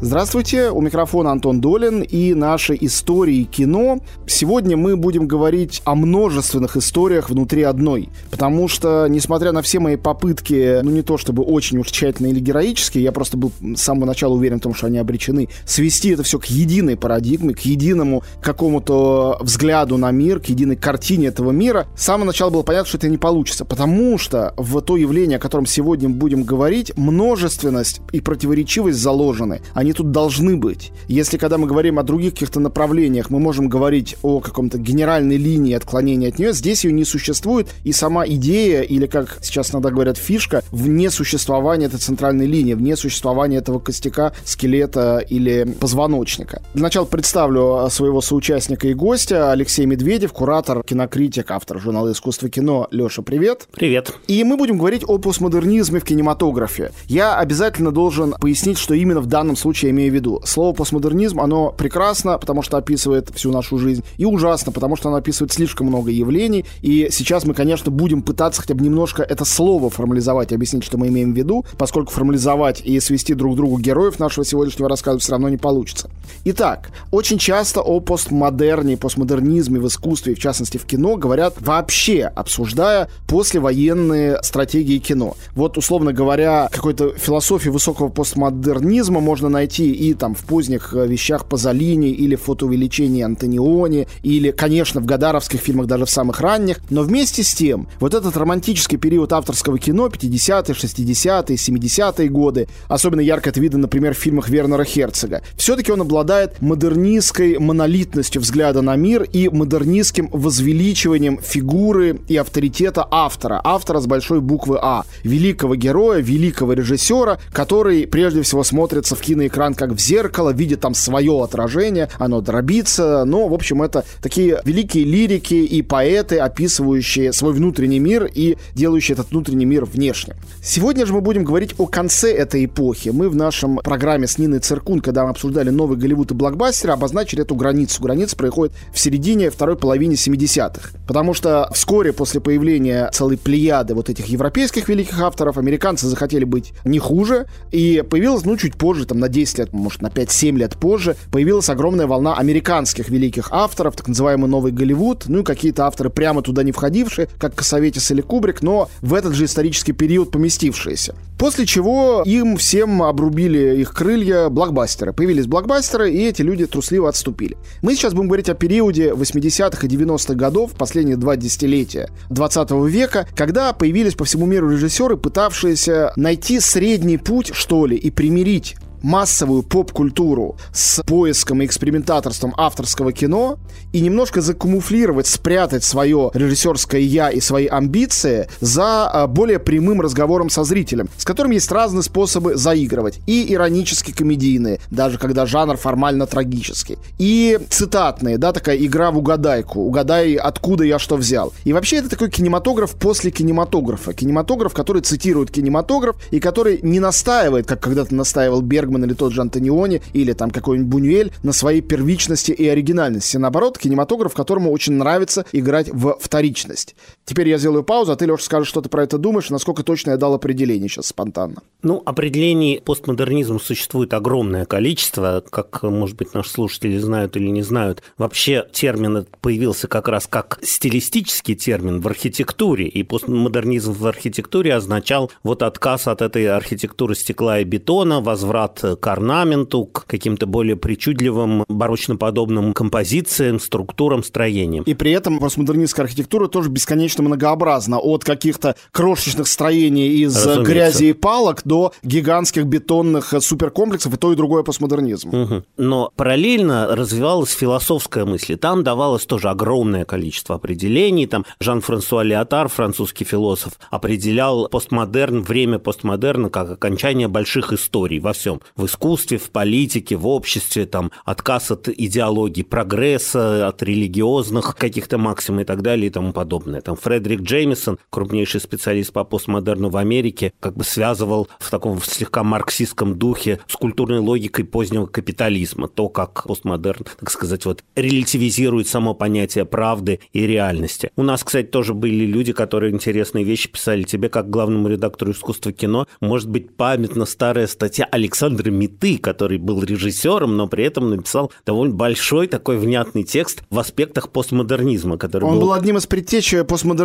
Здравствуйте, у микрофона Антон Долин и наши истории кино. Сегодня мы будем говорить о множественных историях внутри одной, потому что, несмотря на все мои попытки, ну не то чтобы очень уж тщательно или героические, я просто был с самого начала уверен в том, что они обречены, свести это все к единой парадигме, к единому какому-то взгляду на мир, к единой картине этого мира, с самого начала было понятно, что это не получится, потому что в то явление, о котором сегодня будем говорить, множественность и противоречивость заложены. Они они тут должны быть. Если когда мы говорим о других каких-то направлениях, мы можем говорить о каком-то генеральной линии отклонения от нее, здесь ее не существует, и сама идея, или как сейчас иногда говорят, фишка, вне существования этой центральной линии, вне существования этого костяка, скелета или позвоночника. Для начала представлю своего соучастника и гостя, Алексей Медведев, куратор, кинокритик, автор журнала «Искусство кино». Леша, привет. Привет. И мы будем говорить о постмодернизме в кинематографе. Я обязательно должен пояснить, что именно в данном случае случае я имею в виду. Слово постмодернизм, оно прекрасно, потому что описывает всю нашу жизнь, и ужасно, потому что оно описывает слишком много явлений, и сейчас мы, конечно, будем пытаться хотя бы немножко это слово формализовать объяснить, что мы имеем в виду, поскольку формализовать и свести друг к другу героев нашего сегодняшнего рассказа все равно не получится. Итак, очень часто о постмодерне, постмодернизме в искусстве, в частности в кино, говорят вообще, обсуждая послевоенные стратегии кино. Вот, условно говоря, какой-то философии высокого постмодернизма можно найти найти и там в поздних э, вещах Пазолини или фотоувеличении Антониони или, конечно, в Гадаровских фильмах даже в самых ранних. Но вместе с тем, вот этот романтический период авторского кино 50-е, 60-е, 70-е годы, особенно ярко это видно, например, в фильмах Вернера Херцога, все-таки он обладает модернистской монолитностью взгляда на мир и модернистским возвеличиванием фигуры и авторитета автора, автора с большой буквы А, великого героя, великого режиссера, который прежде всего смотрится в киноэкране экран как в зеркало, видит там свое отражение, оно дробится. Но, в общем, это такие великие лирики и поэты, описывающие свой внутренний мир и делающие этот внутренний мир внешним. Сегодня же мы будем говорить о конце этой эпохи. Мы в нашем программе с Ниной Циркун, когда мы обсуждали новый Голливуд и блокбастеры, обозначили эту границу. Граница происходит в середине второй половины 70-х. Потому что вскоре после появления целой плеяды вот этих европейских великих авторов, американцы захотели быть не хуже, и появилось, ну, чуть позже, там, на 10 10 лет, может, на 5-7 лет позже, появилась огромная волна американских великих авторов, так называемый Новый Голливуд, ну и какие-то авторы прямо туда не входившие, как Косоветис или Кубрик, но в этот же исторический период поместившиеся. После чего им всем обрубили их крылья блокбастеры. Появились блокбастеры, и эти люди трусливо отступили. Мы сейчас будем говорить о периоде 80-х и 90-х годов, последние два десятилетия 20 века, когда появились по всему миру режиссеры, пытавшиеся найти средний путь, что ли, и примирить массовую поп-культуру с поиском и экспериментаторством авторского кино и немножко закамуфлировать, спрятать свое режиссерское «я» и свои амбиции за а, более прямым разговором со зрителем, с которым есть разные способы заигрывать. И иронически комедийные, даже когда жанр формально трагический. И цитатные, да, такая игра в угадайку. Угадай, откуда я что взял. И вообще это такой кинематограф после кинематографа. Кинематограф, который цитирует кинематограф и который не настаивает, как когда-то настаивал Берг Бергман или тот же Антониони или там какой-нибудь Бунюэль на своей первичности и оригинальности. Наоборот, кинематограф, которому очень нравится играть в вторичность. Теперь я сделаю паузу, а ты, Леша, скажешь, что ты про это думаешь, насколько точно я дал определение сейчас спонтанно. Ну, определений постмодернизма существует огромное количество, как, может быть, наши слушатели знают или не знают. Вообще термин появился как раз как стилистический термин в архитектуре, и постмодернизм в архитектуре означал вот отказ от этой архитектуры стекла и бетона, возврат к орнаменту, к каким-то более причудливым барочно-подобным композициям, структурам, строениям. И при этом постмодернистская архитектура тоже бесконечно многообразна. От каких-то крошечных строений из Разумеется. грязи и палок до гигантских бетонных суперкомплексов, и то, и другое постмодернизм. Угу. Но параллельно развивалась философская мысль. И там давалось тоже огромное количество определений. Там Жан-Франсуа Леотар, французский философ, определял постмодерн, время постмодерна как окончание больших историй во всем в искусстве, в политике, в обществе, там, отказ от идеологии прогресса, от религиозных каких-то максим и так далее и тому подобное. Там Фредерик Джеймисон, крупнейший специалист по постмодерну в Америке, как бы связывал в таком слегка марксистском духе с культурной логикой позднего капитализма, то, как постмодерн, так сказать, вот релятивизирует само понятие правды и реальности. У нас, кстати, тоже были люди, которые интересные вещи писали тебе, как главному редактору искусства кино. Может быть, памятна старая статья Александра Миты, который был режиссером, но при этом написал довольно большой такой внятный текст в аспектах постмодернизма, который Он был... был одним из предтеч постмодернизма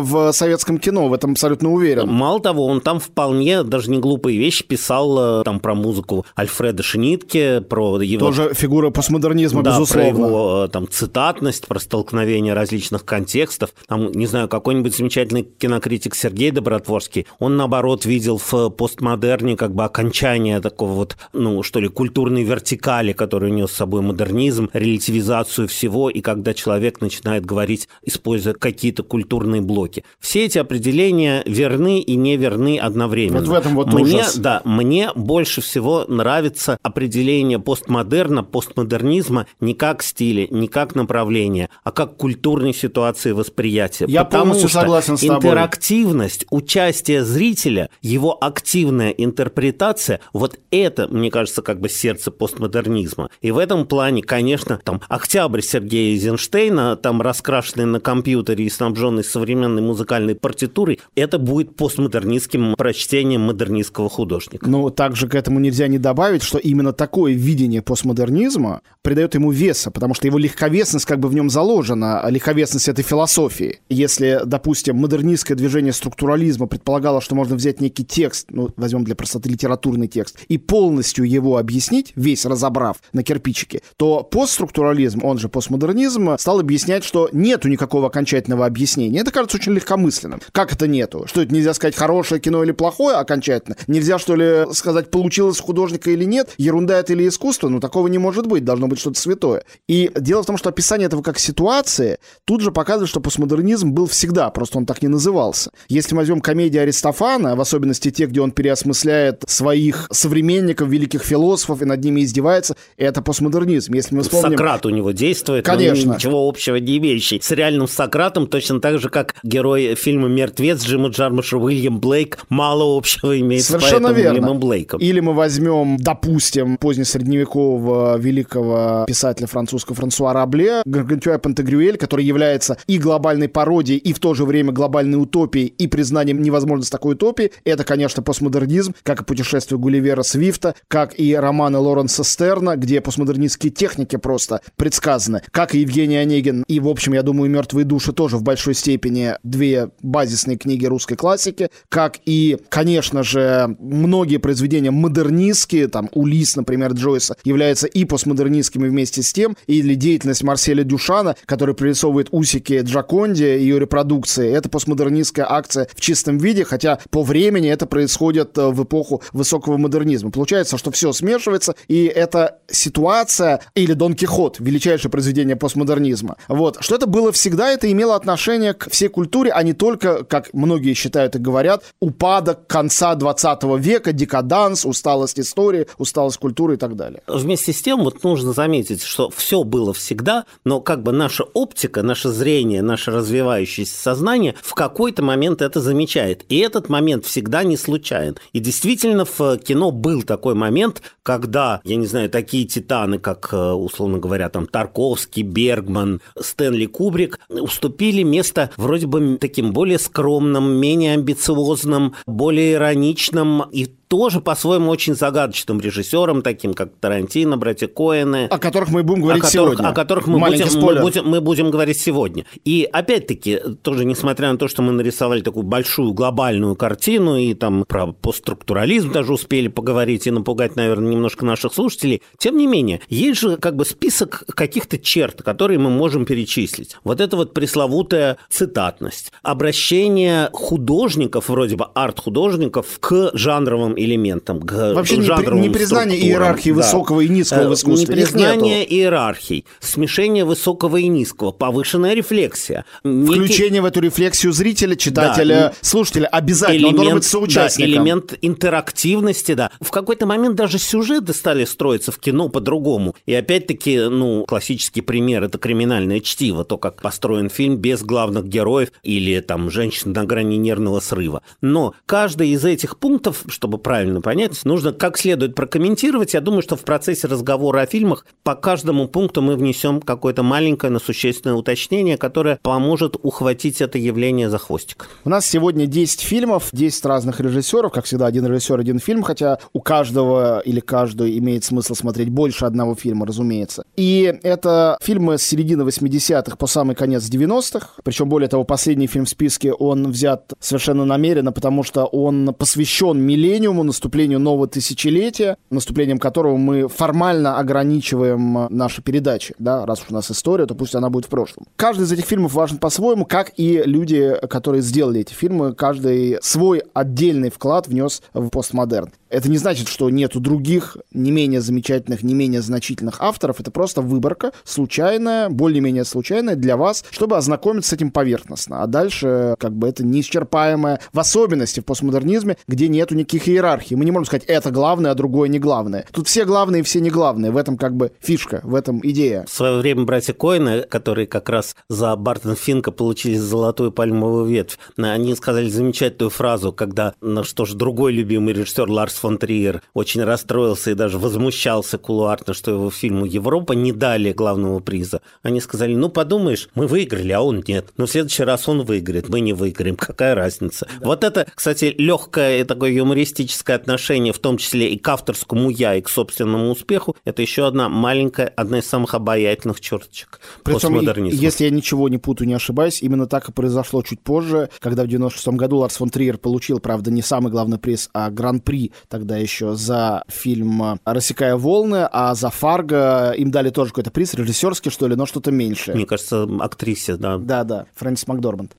в советском кино, в этом абсолютно уверен. Мало того, он там вполне даже не глупые вещи писал э, там про музыку Альфреда Шнитке, про его... Тоже фигура постмодернизма, да, безусловно. про его э, там цитатность, про столкновение различных контекстов. Там, не знаю, какой-нибудь замечательный кинокритик Сергей Добротворский, он, наоборот, видел в постмодерне как бы окончание такого вот, ну, что ли, культурной вертикали, который нес с собой модернизм, релятивизацию всего, и когда человек начинает говорить, используя какие-то культурные блоки. Все эти определения верны и не верны одновременно. Вот в этом вот мне, ужас. Да, мне больше всего нравится определение постмодерна, постмодернизма не как стиля, не как направления, а как культурной ситуации восприятия. Я Потому полностью что согласен с тобой. интерактивность, участие зрителя, его активная интерпретация, вот это, мне кажется, как бы сердце постмодернизма. И в этом плане, конечно, там «Октябрь» Сергея Эйзенштейна, там раскрашенный на компьютере и снабженный современной музыкальной партитурой, это будет постмодернистским прочтением модернистского художника. Но также к этому нельзя не добавить, что именно такое видение постмодернизма придает ему веса, потому что его легковесность как бы в нем заложена, а легковесность этой философии. Если, допустим, модернистское движение структурализма предполагало, что можно взять некий текст, ну, возьмем для простоты литературный текст, и полностью его объяснить, весь разобрав на кирпичике, то постструктурализм, он же постмодернизм, стал объяснять, что нету никакого окончательного объяснения. Это кажется очень легкомысленным. Как это нету? Что это нельзя сказать хорошее кино или плохое окончательно? Нельзя, что ли, сказать, получилось художника или нет? Ерунда это или искусство? Ну, такого не может быть. Должно быть что-то святое. И дело в том, что описание этого как ситуации тут же показывает, что постмодернизм был всегда, просто он так не назывался. Если мы возьмем комедии Аристофана, в особенности те, где он переосмысляет своих современников, великих философов и над ними издевается, это постмодернизм. Если мы вспомним... Сократ у него действует, Конечно. но ничего общего не имеющий с реальным Сократом, точно так же, как герой фильма «Мертвец» Джима Джармуша Уильям Блейк мало общего имеет Совершенно с верно. Уильямом Блейком. Или мы возьмем, допустим, позднесредневекового великого писателя французского Франсуа Рабле, Гаргантюа Пантагрюэль, который является и глобальной пародией, и в то же время глобальной утопией, и признанием невозможности такой утопии. Это, конечно, постмодернизм, как и путешествие Гулливера Свифта, как и романы Лоренса Стерна, где постмодернистские техники просто предсказаны, как и Евгений Онегин. И, в общем, я думаю, «Мертвые души» тоже в большой степени две базисные книги русской классики, как и, конечно же, многие произведения модернистские, там, Улис, например, Джойса, являются и постмодернистскими вместе с тем, или деятельность Марселя Дюшана, который прорисовывает усики Джаконди, ее репродукции, это постмодернистская акция в чистом виде, хотя по времени это происходит э, в эпоху высокого модернизма. Получается, что все смешивается, и эта ситуация, или Дон Кихот, величайшее произведение постмодернизма, вот, что это было всегда, это имело отношение к всей культуре, а не только, как многие считают и говорят, упадок конца 20 века, декаданс, усталость истории, усталость культуры и так далее. Вместе с тем, вот нужно заметить, что все было всегда, но как бы наша оптика, наше зрение, наше развивающееся сознание в какой-то момент это замечает. И этот момент всегда не случайен. И действительно в кино был такой момент, когда, я не знаю, такие титаны, как, э, условно говоря, там Тарковский, Бергман, Стэнли Кубрик, уступили место вроде бы таким более скромным, менее амбициозным, более ироничным и тоже по-своему очень загадочным режиссером, таким как Тарантино, братья Коэны. О которых мы будем говорить о которых, сегодня. О которых мы Маленький будем, мы, будем, мы будем говорить сегодня. И опять-таки, тоже несмотря на то, что мы нарисовали такую большую глобальную картину и там про постструктурализм даже успели поговорить и напугать, наверное, немножко наших слушателей, тем не менее, есть же как бы список каких-то черт, которые мы можем перечислить. Вот это вот пресловутая цитатность, обращение художников, вроде бы арт-художников, к жанровым элементам, к Вообще не, жанровым не признание иерархии Да. высокого и низкого в Э, искусстве. Их Непризнание нету. иерархий, смешение высокого и низкого, повышенная рефлексия. Некий Включение в эту рефлексию зрителя, читателя, слушателя обязательно. Он должен быть да, элемент интерактивности, да. В какой-то момент даже сюжеты стали строиться в кино по-другому. И опять-таки, ну, классический пример – это криминальное чтиво, то, как построен фильм без главных героев или там женщин на грани нервного срыва. Но каждый из этих пунктов, чтобы правильно понять, нужно как следует прокомментировать. Я думаю, что в процессе разговора о фильмах по каждому пункту мы внесем какое-то маленькое, но существенное уточнение, которое поможет ухватить это явление за хвостик. У нас сегодня 10 фильмов, 10 разных режиссеров, как всегда, один режиссер, один фильм, хотя у каждого или каждую имеет смысл смотреть больше одного фильма, разумеется. И это фильмы с середины 80-х по самый конец 90-х, причем более того, последний фильм в списке, он взят совершенно намеренно, потому что он посвящен миллениуму, наступлению нового тысячелетия, наступлением которого мы формально ограничиваем наши передачи, да, раз уж у нас история, то пусть она будет в прошлом. Каждый из этих фильмов важен по-своему, как и люди, которые сделали эти фильмы, каждый свой отдельный вклад внес в постмодерн. Это не значит, что нету других, не менее замечательных, не менее значительных авторов. Это просто выборка случайная, более-менее случайная для вас, чтобы ознакомиться с этим поверхностно. А дальше, как бы, это неисчерпаемое, в особенности в постмодернизме, где нету никаких иерархий. Мы не можем сказать, это главное, а другое не главное. Тут все главные, все не главные. В этом, как бы, фишка, в этом идея. В свое время братья Коины, которые как раз за Бартон Финка получили золотую пальмовую ветвь, они сказали замечательную фразу, когда, ну что ж, другой любимый режиссер Ларс фон Триер очень расстроился и даже возмущался кулуарно, что его фильму «Европа» не дали главного приза. Они сказали, ну, подумаешь, мы выиграли, а он нет. Но в следующий раз он выиграет, мы не выиграем. Какая разница? Да. Вот это, кстати, легкое такое юмористическое отношение, в том числе и к авторскому «я», и к собственному успеху, это еще одна маленькая, одна из самых обаятельных черточек Причем, постмодернизма. Если я ничего не путаю, не ошибаюсь, именно так и произошло чуть позже, когда в 96 году Ларс фон Триер получил, правда, не самый главный приз, а гран-при тогда еще за фильм «Рассекая волны», а за «Фарго» им дали тоже какой-то приз, режиссерский, что ли, но что-то меньше. Мне кажется, актрисе, да. Да-да, Фрэнсис Макдорманд.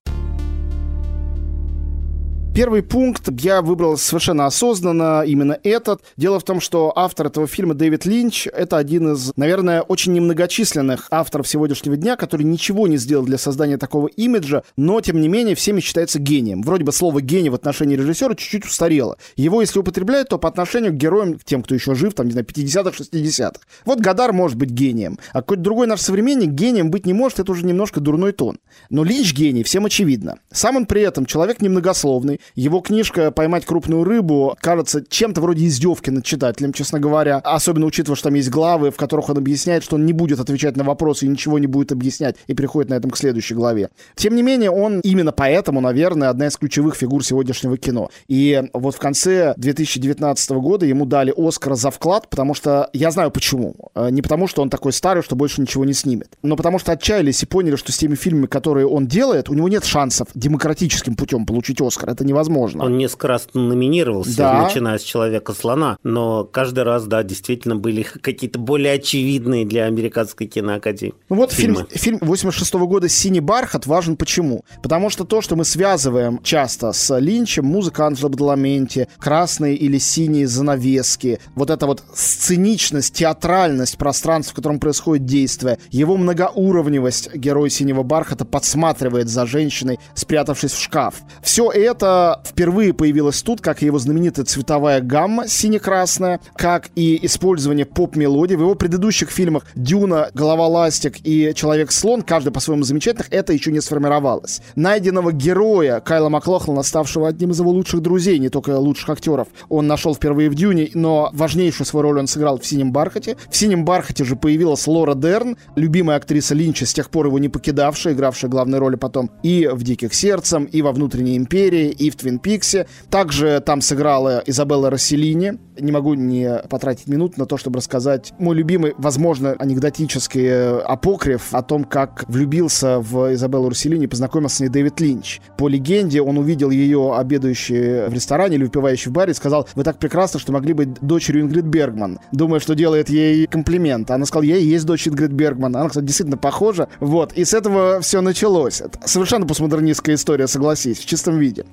Первый пункт я выбрал совершенно осознанно, именно этот. Дело в том, что автор этого фильма Дэвид Линч — это один из, наверное, очень немногочисленных авторов сегодняшнего дня, который ничего не сделал для создания такого имиджа, но, тем не менее, всеми считается гением. Вроде бы слово «гений» в отношении режиссера чуть-чуть устарело. Его, если употребляют, то по отношению к героям, к тем, кто еще жив, там, не знаю, 50-х, 60-х. Вот Гадар может быть гением, а какой-то другой наш современник гением быть не может, это уже немножко дурной тон. Но Линч гений, всем очевидно. Сам он при этом человек немногословный, его книжка «Поймать крупную рыбу» кажется чем-то вроде издевки над читателем, честно говоря. Особенно учитывая, что там есть главы, в которых он объясняет, что он не будет отвечать на вопросы и ничего не будет объяснять, и переходит на этом к следующей главе. Тем не менее, он именно поэтому, наверное, одна из ключевых фигур сегодняшнего кино. И вот в конце 2019 года ему дали Оскара за вклад, потому что я знаю почему. Э, не потому, что он такой старый, что больше ничего не снимет, но потому что отчаялись и поняли, что с теми фильмами, которые он делает, у него нет шансов демократическим путем получить Оскар. Это невозможно. Он несколько раз номинировался, да. начиная с «Человека-слона», но каждый раз, да, действительно были какие-то более очевидные для американской киноакадемии Ну вот фильм, фильм 86 -го года «Синий бархат» важен почему? Потому что то, что мы связываем часто с Линчем, музыка Анджело Бадаламенти, красные или синие занавески, вот эта вот сценичность, театральность пространства, в котором происходит действие, его многоуровневость герой «Синего бархата» подсматривает за женщиной, спрятавшись в шкаф. Все это впервые появилась тут, как и его знаменитая цветовая гамма сине-красная, как и использование поп-мелодий. В его предыдущих фильмах «Дюна», «Голова ластик» и «Человек-слон», каждый по-своему замечательных, это еще не сформировалось. Найденного героя Кайла Маклохлана, ставшего одним из его лучших друзей, не только лучших актеров, он нашел впервые в «Дюне», но важнейшую свою роль он сыграл в «Синем бархате». В «Синем бархате» же появилась Лора Дерн, любимая актриса Линча, с тех пор его не покидавшая, игравшая главные роли потом и в «Диких сердцем», и во «Внутренней империи», и в Твин Пиксе. Также там сыграла Изабелла Расселини. Не могу не потратить минут на то, чтобы рассказать мой любимый, возможно, анекдотический э, апокриф о том, как влюбился в Изабеллу Расселини и познакомился с ней Дэвид Линч. По легенде, он увидел ее обедающей в ресторане или выпивающей в баре и сказал, вы так прекрасны, что могли быть дочерью Ингрид Бергман. Думая, что делает ей комплимент. Она сказала, я и есть дочь Ингрид Бергман. Она, кстати, действительно похожа. Вот. И с этого все началось. Это совершенно постмодернистская история, согласись, в чистом виде.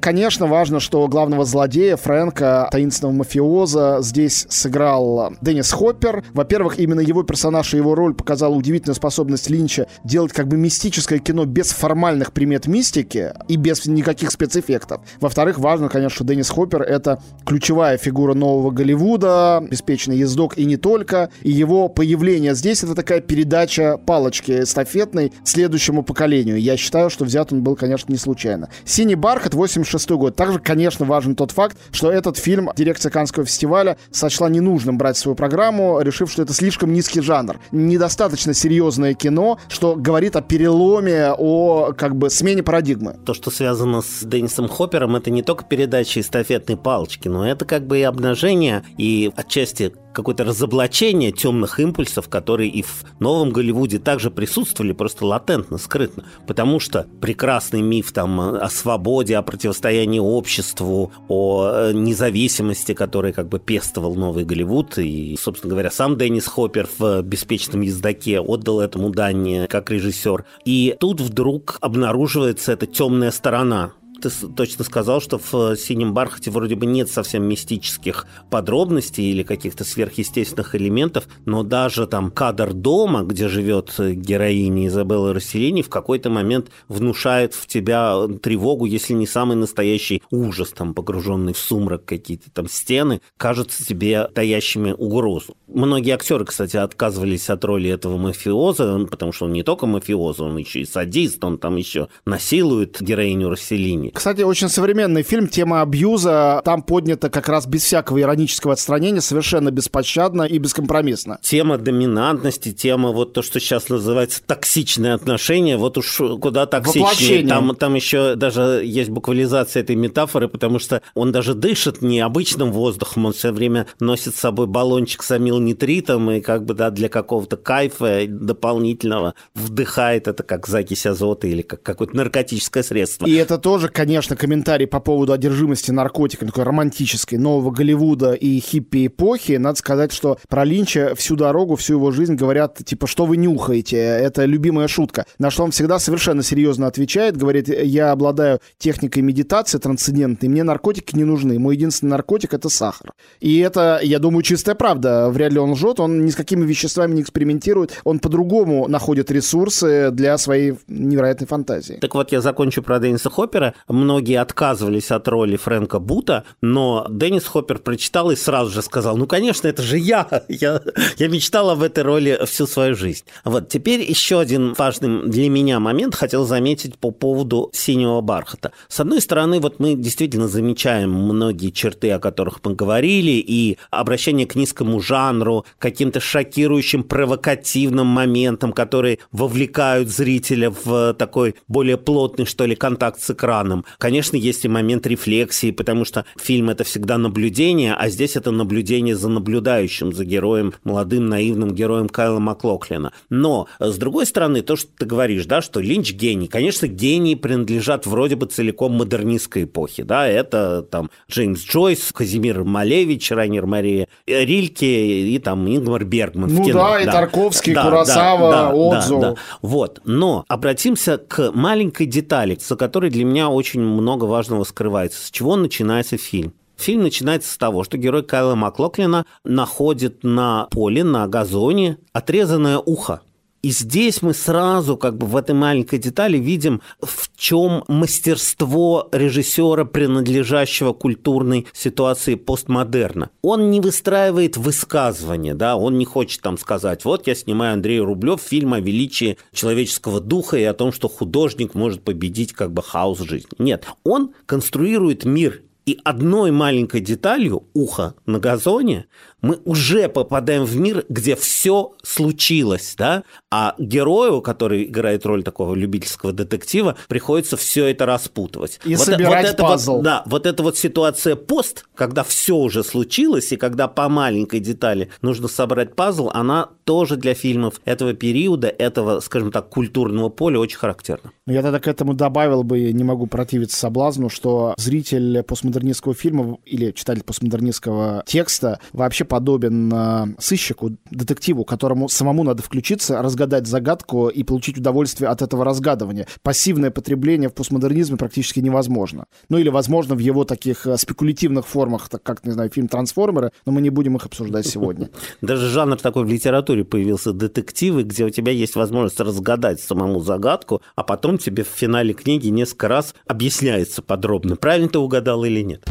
Конечно, важно, что главного злодея Фрэнка, таинственного мафиоза, здесь сыграл Деннис Хоппер. Во-первых, именно его персонаж и его роль показала удивительную способность Линча делать как бы мистическое кино без формальных примет мистики и без никаких спецэффектов. Во-вторых, важно, конечно, что Деннис Хоппер — это ключевая фигура нового Голливуда, обеспеченный ездок и не только. И его появление здесь — это такая передача палочки эстафетной следующему поколению. Я считаю, что взят он был, конечно, не случайно. «Синий бархат» 86 год. Также, конечно, важен тот факт, что этот фильм дирекция Каннского фестиваля сочла ненужным брать в свою программу, решив, что это слишком низкий жанр. Недостаточно серьезное кино, что говорит о переломе, о как бы смене парадигмы. То, что связано с Деннисом Хоппером, это не только передача эстафетной палочки, но это как бы и обнажение, и отчасти какое-то разоблачение темных импульсов, которые и в новом Голливуде также присутствовали, просто латентно, скрытно. Потому что прекрасный миф там о свободе, о противостоянии обществу, о э, независимости, который как бы пестовал новый Голливуд, и, собственно говоря, сам Деннис Хоппер в «Беспечном ездаке» отдал этому дань как режиссер. И тут вдруг обнаруживается эта темная сторона ты точно сказал, что в «Синем бархате» вроде бы нет совсем мистических подробностей или каких-то сверхъестественных элементов, но даже там кадр дома, где живет героиня Изабелла Расселини, в какой-то момент внушает в тебя тревогу, если не самый настоящий ужас, там, погруженный в сумрак какие-то там стены, кажутся тебе таящими угрозу. Многие актеры, кстати, отказывались от роли этого мафиоза, потому что он не только мафиоз, он еще и садист, он там еще насилует героиню Расселини. Кстати, очень современный фильм, тема абьюза, там поднята как раз без всякого иронического отстранения, совершенно беспощадно и бескомпромиссно. Тема доминантности, тема вот то, что сейчас называется токсичные отношения, вот уж куда токсичнее. Там, там еще даже есть буквализация этой метафоры, потому что он даже дышит не обычным воздухом, он все время носит с собой баллончик с амилнитритом и как бы да, для какого-то кайфа дополнительного вдыхает это как закись азота или как какое-то наркотическое средство. И это тоже, конечно, комментарий по поводу одержимости наркотиками, такой романтической, нового Голливуда и хиппи-эпохи. Надо сказать, что про Линча всю дорогу, всю его жизнь говорят, типа, что вы нюхаете? Это любимая шутка. На что он всегда совершенно серьезно отвечает, говорит, я обладаю техникой медитации трансцендентной, мне наркотики не нужны. Мой единственный наркотик — это сахар. И это, я думаю, чистая правда. Вряд ли он лжет, он ни с какими веществами не экспериментирует, он по-другому находит ресурсы для своей невероятной фантазии. Так вот, я закончу про Денниса Хоппера многие отказывались от роли Фрэнка Бута, но Деннис Хоппер прочитал и сразу же сказал, ну, конечно, это же я, я, я мечтал об этой роли всю свою жизнь. Вот, теперь еще один важный для меня момент хотел заметить по поводу «Синего бархата». С одной стороны, вот мы действительно замечаем многие черты, о которых мы говорили, и обращение к низкому жанру, каким-то шокирующим, провокативным моментам, которые вовлекают зрителя в такой более плотный, что ли, контакт с экраном. Конечно, есть и момент рефлексии, потому что фильм это всегда наблюдение, а здесь это наблюдение за наблюдающим, за героем, молодым наивным героем Кайла Маклоклина. Но, с другой стороны, то, что ты говоришь, да, что Линч гений. Конечно, гении принадлежат вроде бы целиком модернистской эпохе, да, это там Джеймс Джойс, Казимир Малевич, Райнер Мария Рильке и там Ингмар Бергман ну в кино. да, и да. Тарковский, да, Курасава, да, Отзу. Да, да. Вот, но обратимся к маленькой детали, за которой для меня очень очень много важного скрывается. С чего начинается фильм? Фильм начинается с того, что герой Кайла Маклоклина находит на поле, на газоне отрезанное ухо. И здесь мы сразу, как бы в этой маленькой детали, видим, в чем мастерство режиссера, принадлежащего культурной ситуации постмодерна. Он не выстраивает высказывания, да, он не хочет там сказать, вот я снимаю Андрея Рублев фильм о величии человеческого духа и о том, что художник может победить как бы хаос жизни. Нет, он конструирует мир и одной маленькой деталью, ухо на газоне, мы уже попадаем в мир, где все случилось, да, а герою, который играет роль такого любительского детектива, приходится все это распутывать. И вот, собирать вот это пазл. Вот, да, вот эта вот ситуация пост, когда все уже случилось, и когда по маленькой детали нужно собрать пазл, она тоже для фильмов этого периода, этого, скажем так, культурного поля очень характерна. Я тогда к этому добавил бы, не могу противиться соблазну, что зритель постмодернистского фильма или читатель постмодернистского текста вообще подобен э, сыщику, детективу, которому самому надо включиться, разгадать загадку и получить удовольствие от этого разгадывания. Пассивное потребление в постмодернизме практически невозможно. Ну или возможно в его таких э, спекулятивных формах, так как, не знаю, фильм «Трансформеры», но мы не будем их обсуждать сегодня. Даже жанр такой в литературе появился детективы, где у тебя есть возможность разгадать самому загадку, а потом тебе в финале книги несколько раз объясняется подробно, правильно ты угадал или нет.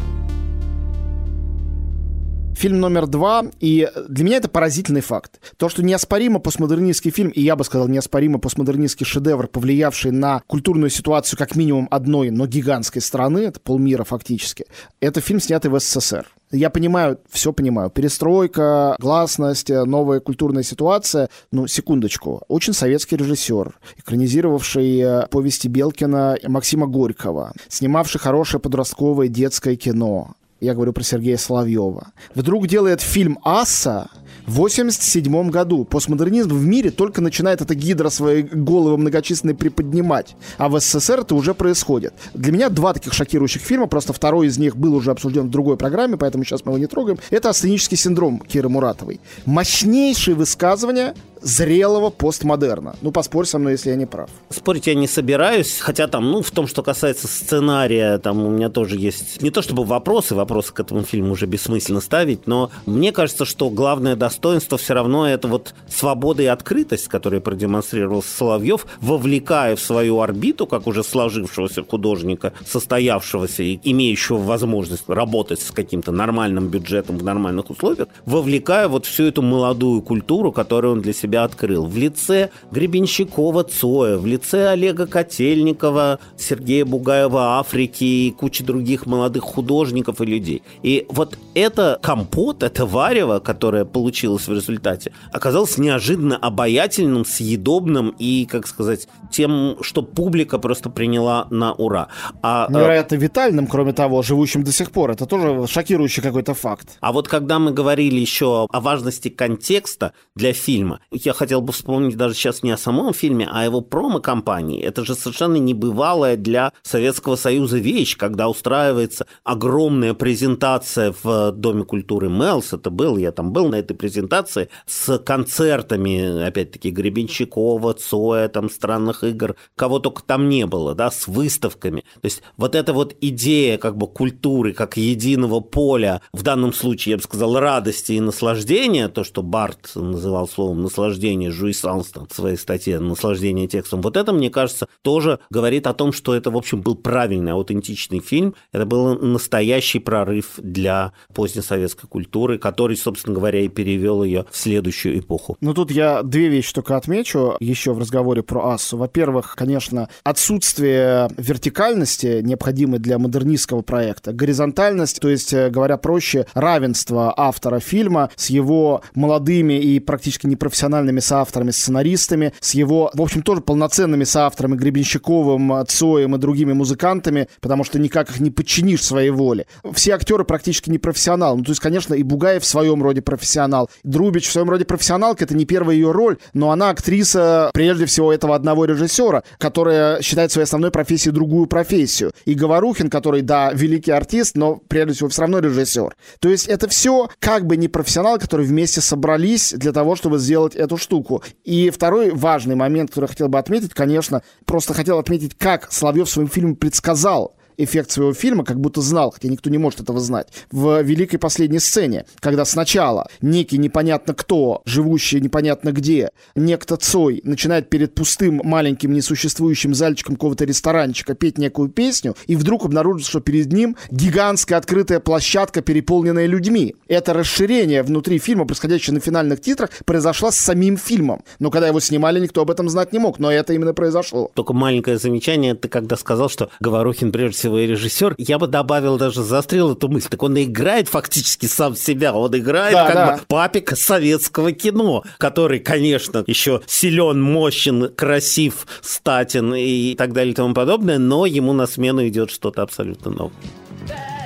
Фильм номер два, и для меня это поразительный факт. То, что неоспоримо постмодернистский фильм, и я бы сказал, неоспоримо постмодернистский шедевр, повлиявший на культурную ситуацию как минимум одной, но гигантской страны, это полмира фактически, это фильм, снятый в СССР. Я понимаю, все понимаю. Перестройка, гласность, новая культурная ситуация. Ну, секундочку. Очень советский режиссер, экранизировавший э, повести Белкина Максима Горького, снимавший хорошее подростковое детское кино. Я говорю про Сергея Соловьева. Вдруг делает фильм «Асса», в 87 году постмодернизм в мире только начинает эта гидра свои головы многочисленные приподнимать, а в СССР это уже происходит. Для меня два таких шокирующих фильма, просто второй из них был уже обсужден в другой программе, поэтому сейчас мы его не трогаем. Это «Астенический синдром» Киры Муратовой. Мощнейшие высказывания зрелого постмодерна. Ну, поспорь со мной, если я не прав. Спорить я не собираюсь, хотя там, ну, в том, что касается сценария, там у меня тоже есть не то чтобы вопросы, вопросы к этому фильму уже бессмысленно ставить, но мне кажется, что главное достоинство все равно это вот свобода и открытость, которую продемонстрировал Соловьев, вовлекая в свою орбиту, как уже сложившегося художника, состоявшегося и имеющего возможность работать с каким-то нормальным бюджетом в нормальных условиях, вовлекая вот всю эту молодую культуру, которую он для себя себя открыл. В лице Гребенщикова Цоя, в лице Олега Котельникова, Сергея Бугаева Африки и кучи других молодых художников и людей. И вот это компот, это варево, которое получилось в результате, оказалось неожиданно обаятельным, съедобным и, как сказать, тем, что публика просто приняла на ура. А, э, Невероятно витальным, кроме того, живущим до сих пор. Это тоже шокирующий какой-то факт. А вот когда мы говорили еще о важности контекста для фильма, я хотел бы вспомнить даже сейчас не о самом фильме, а о его промо-компании. Это же совершенно небывалая для Советского Союза вещь, когда устраивается огромная презентация в Доме культуры Мелс. Это был, я там был на этой презентации, с концертами, опять-таки, Гребенщикова, Цоя, там, странных игр, кого только там не было, да, с выставками. То есть вот эта вот идея как бы культуры как единого поля, в данном случае, я бы сказал, радости и наслаждения, то, что Барт называл словом наслаждение, наслаждение Жуисанс в своей статье «Наслаждение текстом». Вот это, мне кажется, тоже говорит о том, что это, в общем, был правильный, аутентичный фильм. Это был настоящий прорыв для позднесоветской культуры, который, собственно говоря, и перевел ее в следующую эпоху. Ну, тут я две вещи только отмечу еще в разговоре про Ассу. Во-первых, конечно, отсутствие вертикальности, необходимой для модернистского проекта, горизонтальность, то есть, э, говоря проще, равенство автора фильма с его молодыми и практически непрофессиональными профессиональными соавторами, сценаристами, с его, в общем, тоже полноценными соавторами Гребенщиковым, Цоем и другими музыкантами, потому что никак их не подчинишь своей воле. Все актеры практически не профессионалы. Ну, то есть, конечно, и Бугаев в своем роде профессионал. Друбич в своем роде профессионалка, это не первая ее роль, но она актриса, прежде всего, этого одного режиссера, которая считает своей основной профессией другую профессию. И Говорухин, который, да, великий артист, но прежде всего все равно режиссер. То есть это все как бы не профессионалы, которые вместе собрались для того, чтобы сделать эту штуку. И второй важный момент, который я хотел бы отметить, конечно, просто хотел отметить, как Соловьев в своем фильме предсказал эффект своего фильма, как будто знал, хотя никто не может этого знать, в великой последней сцене, когда сначала некий непонятно кто, живущий непонятно где, некто Цой, начинает перед пустым маленьким несуществующим зальчиком какого-то ресторанчика петь некую песню, и вдруг обнаружит, что перед ним гигантская открытая площадка, переполненная людьми. Это расширение внутри фильма, происходящее на финальных титрах, произошло с самим фильмом. Но когда его снимали, никто об этом знать не мог, но это именно произошло. Только маленькое замечание, ты когда сказал, что Говорухин прежде всего талантливый режиссер, я бы добавил даже, заострил эту мысль, так он играет фактически сам себя, он играет да, как да. бы папика советского кино, который, конечно, еще силен, мощен, красив, статен и так далее и тому подобное, но ему на смену идет что-то абсолютно новое.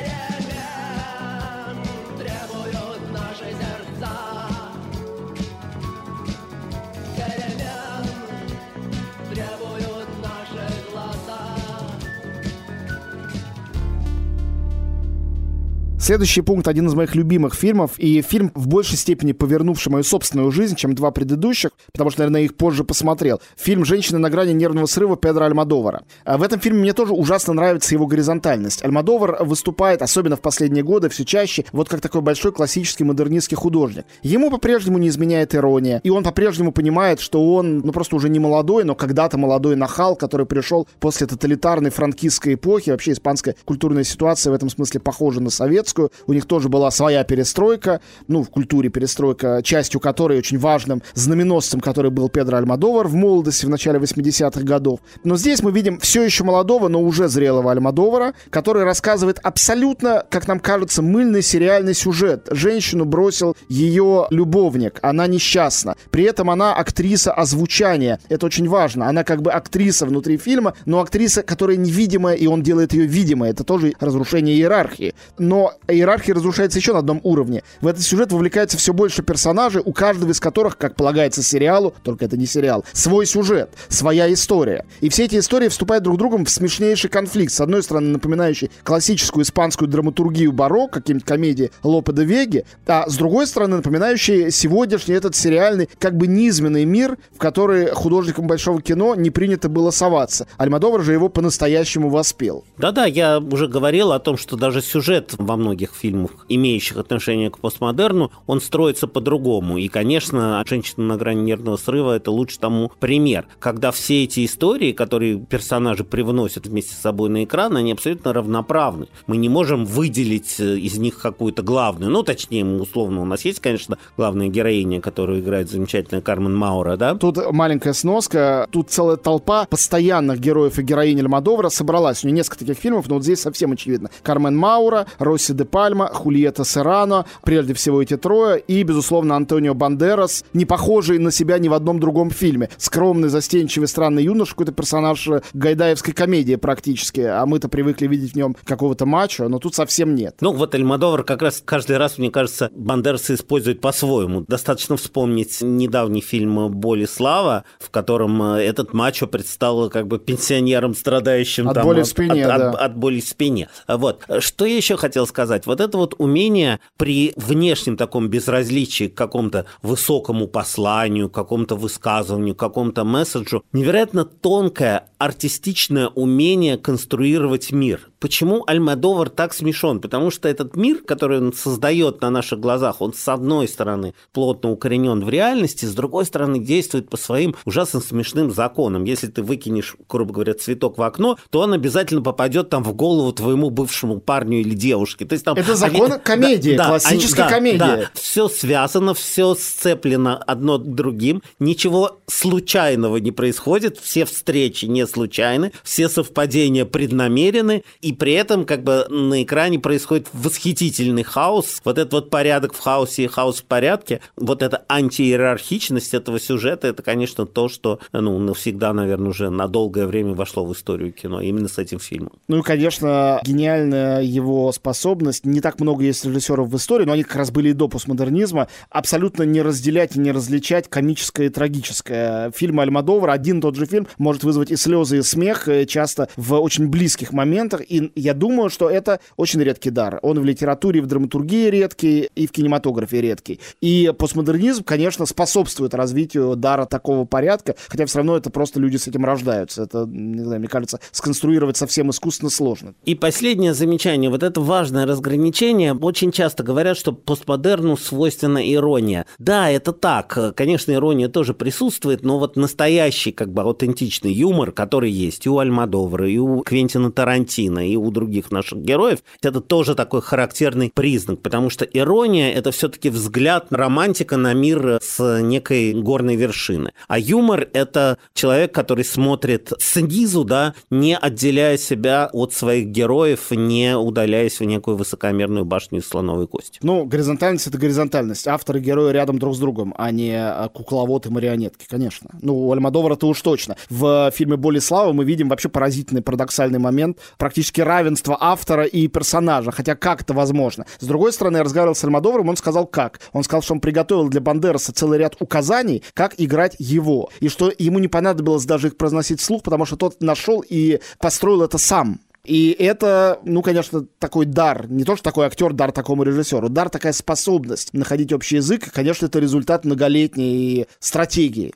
Следующий пункт один из моих любимых фильмов, и фильм в большей степени повернувший мою собственную жизнь, чем два предыдущих, потому что, наверное, их позже посмотрел. Фильм «Женщина на грани нервного срыва» Педро Альмадовара. А в этом фильме мне тоже ужасно нравится его горизонтальность. Альмадовар выступает, особенно в последние годы, все чаще, вот как такой большой классический модернистский художник. Ему по-прежнему не изменяет ирония, и он по-прежнему понимает, что он, ну, просто уже не молодой, но когда-то молодой нахал, который пришел после тоталитарной франкистской эпохи, вообще испанская культурная ситуация в этом смысле похожа на советскую, Альмадовровскую. У них тоже была своя перестройка, ну, в культуре перестройка, частью которой очень важным знаменосцем, который был Педро Альмадовар в молодости в начале 80-х годов. Но здесь мы видим все еще молодого, но уже зрелого Альмадовара, который рассказывает абсолютно, как нам кажется, мыльный сериальный сюжет. Женщину бросил ее любовник, она несчастна. При этом она актриса озвучания. Это очень важно. Она как бы актриса внутри фильма, но актриса, которая невидимая, и он делает ее видимой. Это тоже разрушение иерархии. Но иерархия разрушается еще на одном уровне. В этот сюжет вовлекается все больше персонажей, у каждого из которых, как полагается сериалу, только это не сериал, свой сюжет, своя история. И все эти истории вступают друг другом в смешнейший конфликт. С одной стороны, напоминающий классическую испанскую драматургию баро, какие-нибудь комедии Лопе де Веги, а с другой стороны, напоминающий сегодняшний этот сериальный, как бы низменный мир, в который художникам большого кино не принято было соваться. Альмадовар же его по-настоящему воспел. Да-да, я уже говорил о том, что даже сюжет во многих фильмах, имеющих отношение к постмодерну, он строится по-другому. И, конечно, «Женщина на грани нервного срыва» — это лучше тому пример. Когда все эти истории, которые персонажи привносят вместе с собой на экран, они абсолютно равноправны. Мы не можем выделить э, из них какую-то главную, ну, точнее, условно, у нас есть, конечно, главная героиня, которую играет замечательная Кармен Маура, да? Тут маленькая сноска, тут целая толпа постоянных героев и героинь Альмадовра собралась. У нее несколько таких фильмов, но вот здесь совсем очевидно. Кармен Маура, Росси де Пальма, Хулиета Серрано, прежде всего эти трое, и, безусловно, Антонио Бандерас, не похожий на себя ни в одном другом фильме. Скромный, застенчивый, странный юноша, какой-то персонаж гайдаевской комедии практически, а мы-то привыкли видеть в нем какого-то мачо, но тут совсем нет. Ну, вот Альмадовар как раз каждый раз, мне кажется, Бандераса использует по-своему. Достаточно вспомнить недавний фильм «Боль и слава», в котором э, этот мачо предстал как бы пенсионером, страдающим от там, боли в спине, от, да. от, от боли в спине. Вот. Что я еще хотел сказать? Вот это вот умение при внешнем таком безразличии к какому-то высокому посланию, какому-то высказыванию, какому-то месседжу, невероятно тонкое артистичное умение конструировать мир. Почему Альмадовар так смешон? Потому что этот мир, который он создает на наших глазах, он с одной стороны плотно укоренен в реальности, с другой стороны действует по своим ужасно смешным законам. Если ты выкинешь, грубо говоря, цветок в окно, то он обязательно попадет там в голову твоему бывшему парню или девушке. То есть, там, Это закон они, комедии, да, классическая они, комедия. Да, все связано, все сцеплено одно другим, ничего случайного не происходит, все встречи не случайны, все совпадения преднамерены, и при этом как бы на экране происходит восхитительный хаос. Вот этот вот порядок в хаосе и хаос в порядке, вот эта антииерархичность этого сюжета, это, конечно, то, что ну, навсегда, наверное, уже на долгое время вошло в историю кино, именно с этим фильмом. Ну и, конечно, гениальная его способность. Не так много есть режиссеров в истории, но они как раз были и до постмодернизма. Абсолютно не разделять и не различать комическое и трагическое. Фильм Альмадовра, один тот же фильм, может вызвать и слезы, и смех, э, часто в очень близких моментах. И я думаю, что это очень редкий дар. Он в литературе, в драматургии редкий, и в кинематографе редкий. И постмодернизм, конечно, способствует развитию дара такого порядка, хотя все равно это просто люди с этим рождаются. Это, не знаю, мне кажется, сконструировать совсем искусственно сложно. И последнее замечание. Вот это важное разграничение. Очень часто говорят, что постмодерну свойственна ирония. Да, это так. Конечно, ирония тоже присутствует, но вот настоящий, как бы аутентичный юмор, который есть и у Альмадовра, и у Квентина Тарантино, и у других наших героев, это тоже такой характерный признак, потому что ирония – это все-таки взгляд романтика на мир с некой горной вершины. А юмор – это человек, который смотрит снизу, да, не отделяя себя от своих героев, не удаляясь в некую высокомерную башню из слоновой кости. Ну, горизонтальность — это горизонтальность. Авторы герои рядом друг с другом, а не а, кукловод и марионетки, конечно. Ну, у Альмадовара-то уж точно. В фильме «Боли и слава» мы видим вообще поразительный парадоксальный момент практически равенства автора и персонажа, хотя как это возможно? С другой стороны, я разговаривал с Альмадоваром, он сказал как. Он сказал, что он приготовил для Бандераса целый ряд указаний, как играть его, и что ему не понадобилось даже их произносить вслух, потому что тот нашел и построил это сам. И это, ну, конечно, такой дар. Не то, что такой актер дар такому режиссеру. Дар такая способность находить общий язык. И, конечно, это результат многолетней стратегии.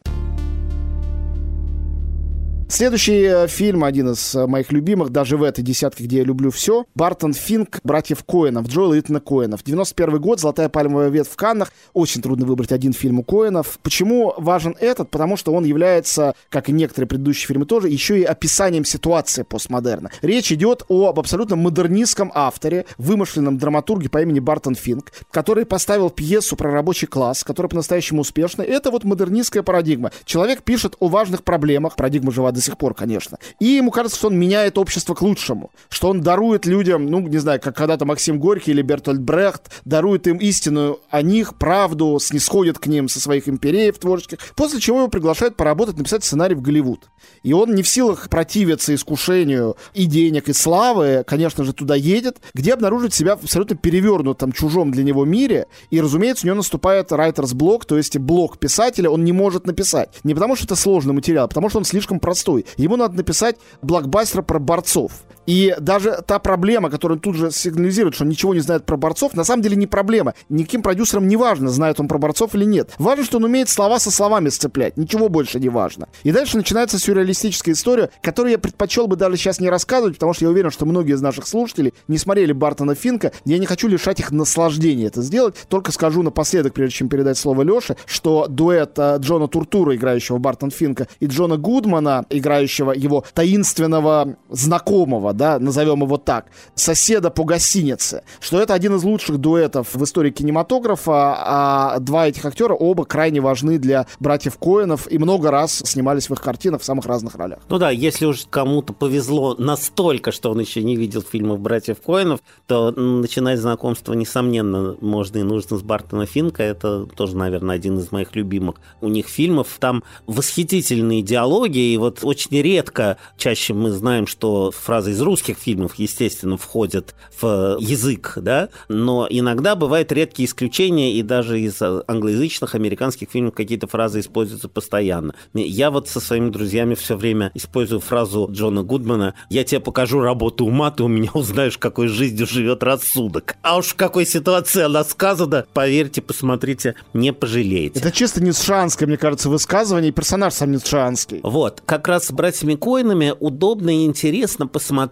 Следующий э, фильм, один из э, моих любимых, даже в этой десятке, где я люблю все, Бартон Финк, братьев Коэнов, Джоэл Итана Коэнов. 91 год, «Золотая пальмовая ветвь» в Каннах. Очень трудно выбрать один фильм у Коэнов. Почему важен этот? Потому что он является, как и некоторые предыдущие фильмы тоже, еще и описанием ситуации постмодерна. Речь идет об абсолютно модернистском авторе, вымышленном драматурге по имени Бартон Финк, который поставил пьесу про рабочий класс, которая по-настоящему успешна. Это вот модернистская парадигма. Человек пишет о важных проблемах, парадигма жива до сих пор, конечно. И ему кажется, что он меняет общество к лучшему, что он дарует людям, ну, не знаю, как когда-то Максим Горький или Бертольд Брехт, дарует им истину о них, правду, снисходит к ним со своих империев творческих, после чего его приглашают поработать, написать сценарий в Голливуд. И он не в силах противиться искушению и денег, и славы, конечно же, туда едет, где обнаружит себя в абсолютно перевернутом, чужом для него мире, и, разумеется, у него наступает writer's блок, то есть блок писателя, он не может написать. Не потому, что это сложный материал, а потому, что он слишком простой. Ему надо написать блокбастер про борцов. И даже та проблема, которую тут же сигнализирует, что он ничего не знает про борцов, на самом деле не проблема. Никаким продюсерам не важно, знает он про борцов или нет. Важно, что он умеет слова со словами сцеплять. Ничего больше не важно. И дальше начинается сюрреалистическая история, которую я предпочел бы даже сейчас не рассказывать, потому что я уверен, что многие из наших слушателей не смотрели Бартона Финка. Я не хочу лишать их наслаждения это сделать. Только скажу напоследок, прежде чем передать слово Леше, что дуэт э, Джона Туртура, играющего Бартон Финка, и Джона Гудмана, играющего его таинственного знакомого, да, назовем его так, соседа по гостинице, что это один из лучших дуэтов в истории кинематографа, а два этих актера оба крайне важны для братьев Коэнов и много раз снимались в их картинах в самых разных ролях. Ну да, если уж кому-то повезло настолько, что он еще не видел фильмов братьев Коэнов, то начинать знакомство, несомненно, можно и нужно с Бартона Финка. Это тоже, наверное, один из моих любимых у них фильмов. Там восхитительные диалоги, и вот очень редко, чаще мы знаем, что фразы из русских фильмов, естественно, входят в язык, да, но иногда бывают редкие исключения, и даже из англоязычных американских фильмов какие-то фразы используются постоянно. Я вот со своими друзьями все время использую фразу Джона Гудмана «Я тебе покажу работу ума, ты у меня узнаешь, какой жизнью живет рассудок». А уж в какой ситуации она сказана, поверьте, посмотрите, не пожалеете. Это чисто ницшанское, мне кажется, высказывание, и персонаж сам ницшанский. Вот, как раз с братьями Коинами удобно и интересно посмотреть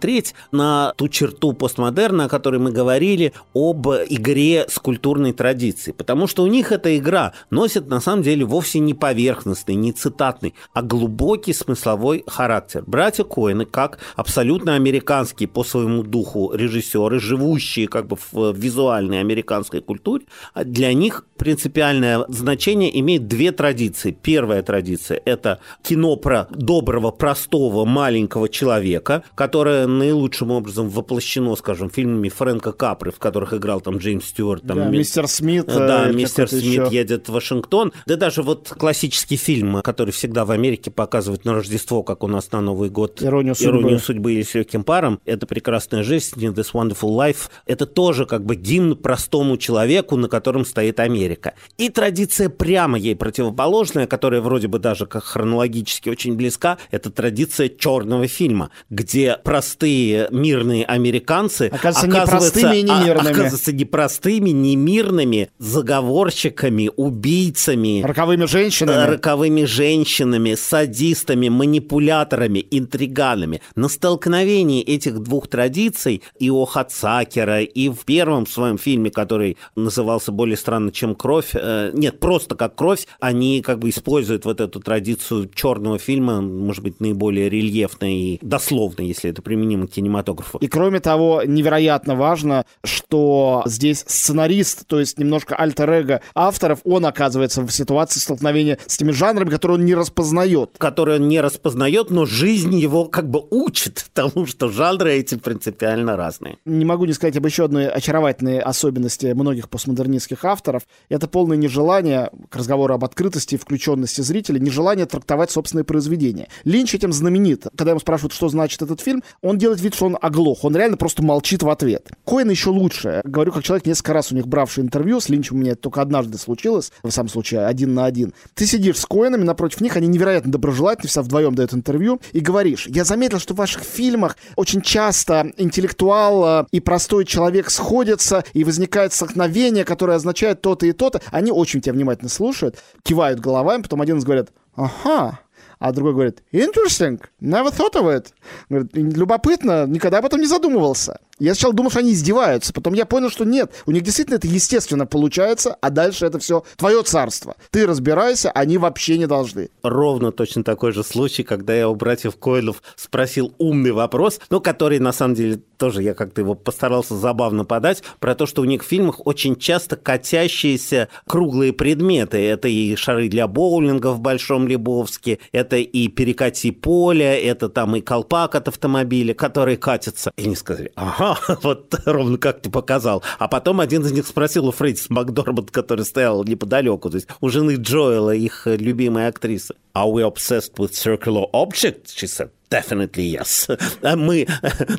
на ту черту постмодерна, о которой мы говорили, об игре с культурной традицией. Потому что у них эта игра носит, на самом деле, вовсе не поверхностный, не цитатный, а глубокий смысловой характер. Братья Коины, как абсолютно американские по своему духу режиссеры, живущие как бы в визуальной американской культуре, для них принципиальное значение имеет две традиции. Первая традиция – это кино про доброго, простого, маленького человека, которое наилучшим образом воплощено, скажем, фильмами Фрэнка Капры, в которых играл там Джеймс Стюарт. Там, да, ми... мистер Смит. Да, мистер Смит еще. едет в Вашингтон. Да даже вот классический фильм, который всегда в Америке показывают на Рождество, как у нас на Новый год. Иронию судьбы. Иронию судьбы или с легким паром. Это прекрасная жизнь, This Wonderful Life. Это тоже как бы гимн простому человеку, на котором стоит Америка. И традиция прямо ей противоположная, которая вроде бы даже как хронологически очень близка, это традиция черного фильма, где простые мирные американцы оказываются, оказываются не простыми и не мирными. Оказываются не простыми, не мирными заговорщиками, убийцами. Роковыми женщинами. Роковыми женщинами, садистами, манипуляторами, интриганами. На столкновении этих двух традиций и у Хацакера, и в первом своем фильме, который назывался «Более странно, чем кровь», э, нет, просто как кровь, они как бы используют вот эту традицию черного фильма, может быть, наиболее рельефно и дословно, если это применимо к кинематографу. И кроме того, невероятно важно, что здесь сценарист, то есть немножко альтер-эго авторов, он оказывается в ситуации столкновения с теми жанрами, которые он не распознает. Которые он не распознает, но жизнь его как бы учит тому, что жанры эти принципиально разные. Не могу не сказать об еще одной очаровательной особенности многих постмодернистских авторов. Это полное нежелание, к разговору об открытости и включенности зрителя, нежелание трактовать собственные произведения. Линч этим знаменит. Когда ему спрашивают, что значит этот фильм, он делает вид, что он оглох. Он реально просто молчит в ответ. Коин еще лучше. Говорю, как человек, несколько раз у них бравший интервью. С Линчем у меня это только однажды случилось. В самом случае, один на один. Ты сидишь с Коинами напротив них, они невероятно доброжелательны, все вдвоем дают интервью, и говоришь, я заметил, что в ваших фильмах очень часто интеллектуал и простой человек сходятся, и возникает столкновение, которое означает то-то и то-то. Они очень тебя внимательно слушают, кивают головами, потом один из говорит, ага, А другой говорит, interesting, never thought of it. Говорит, любопытно, никогда об этом не задумывался. Я сначала думал, что они издеваются, потом я понял, что нет, у них действительно это естественно получается, а дальше это все твое царство. Ты разбирайся, они вообще не должны. Ровно точно такой же случай, когда я у братьев Койлов спросил умный вопрос, ну, который на самом деле тоже я как-то его постарался забавно подать, про то, что у них в фильмах очень часто катящиеся круглые предметы. Это и шары для боулинга в Большом Лебовске, это и перекати поле, это там и колпак от автомобиля, который катится. И они сказали, ага, вот ровно как ты показал. А потом один из них спросил у Фрейдис Макдорманд, который стоял неподалеку, то есть у жены Джоэла, их любимой актрисы. Are we obsessed with circular objects? She said. Definitely yes. Мы,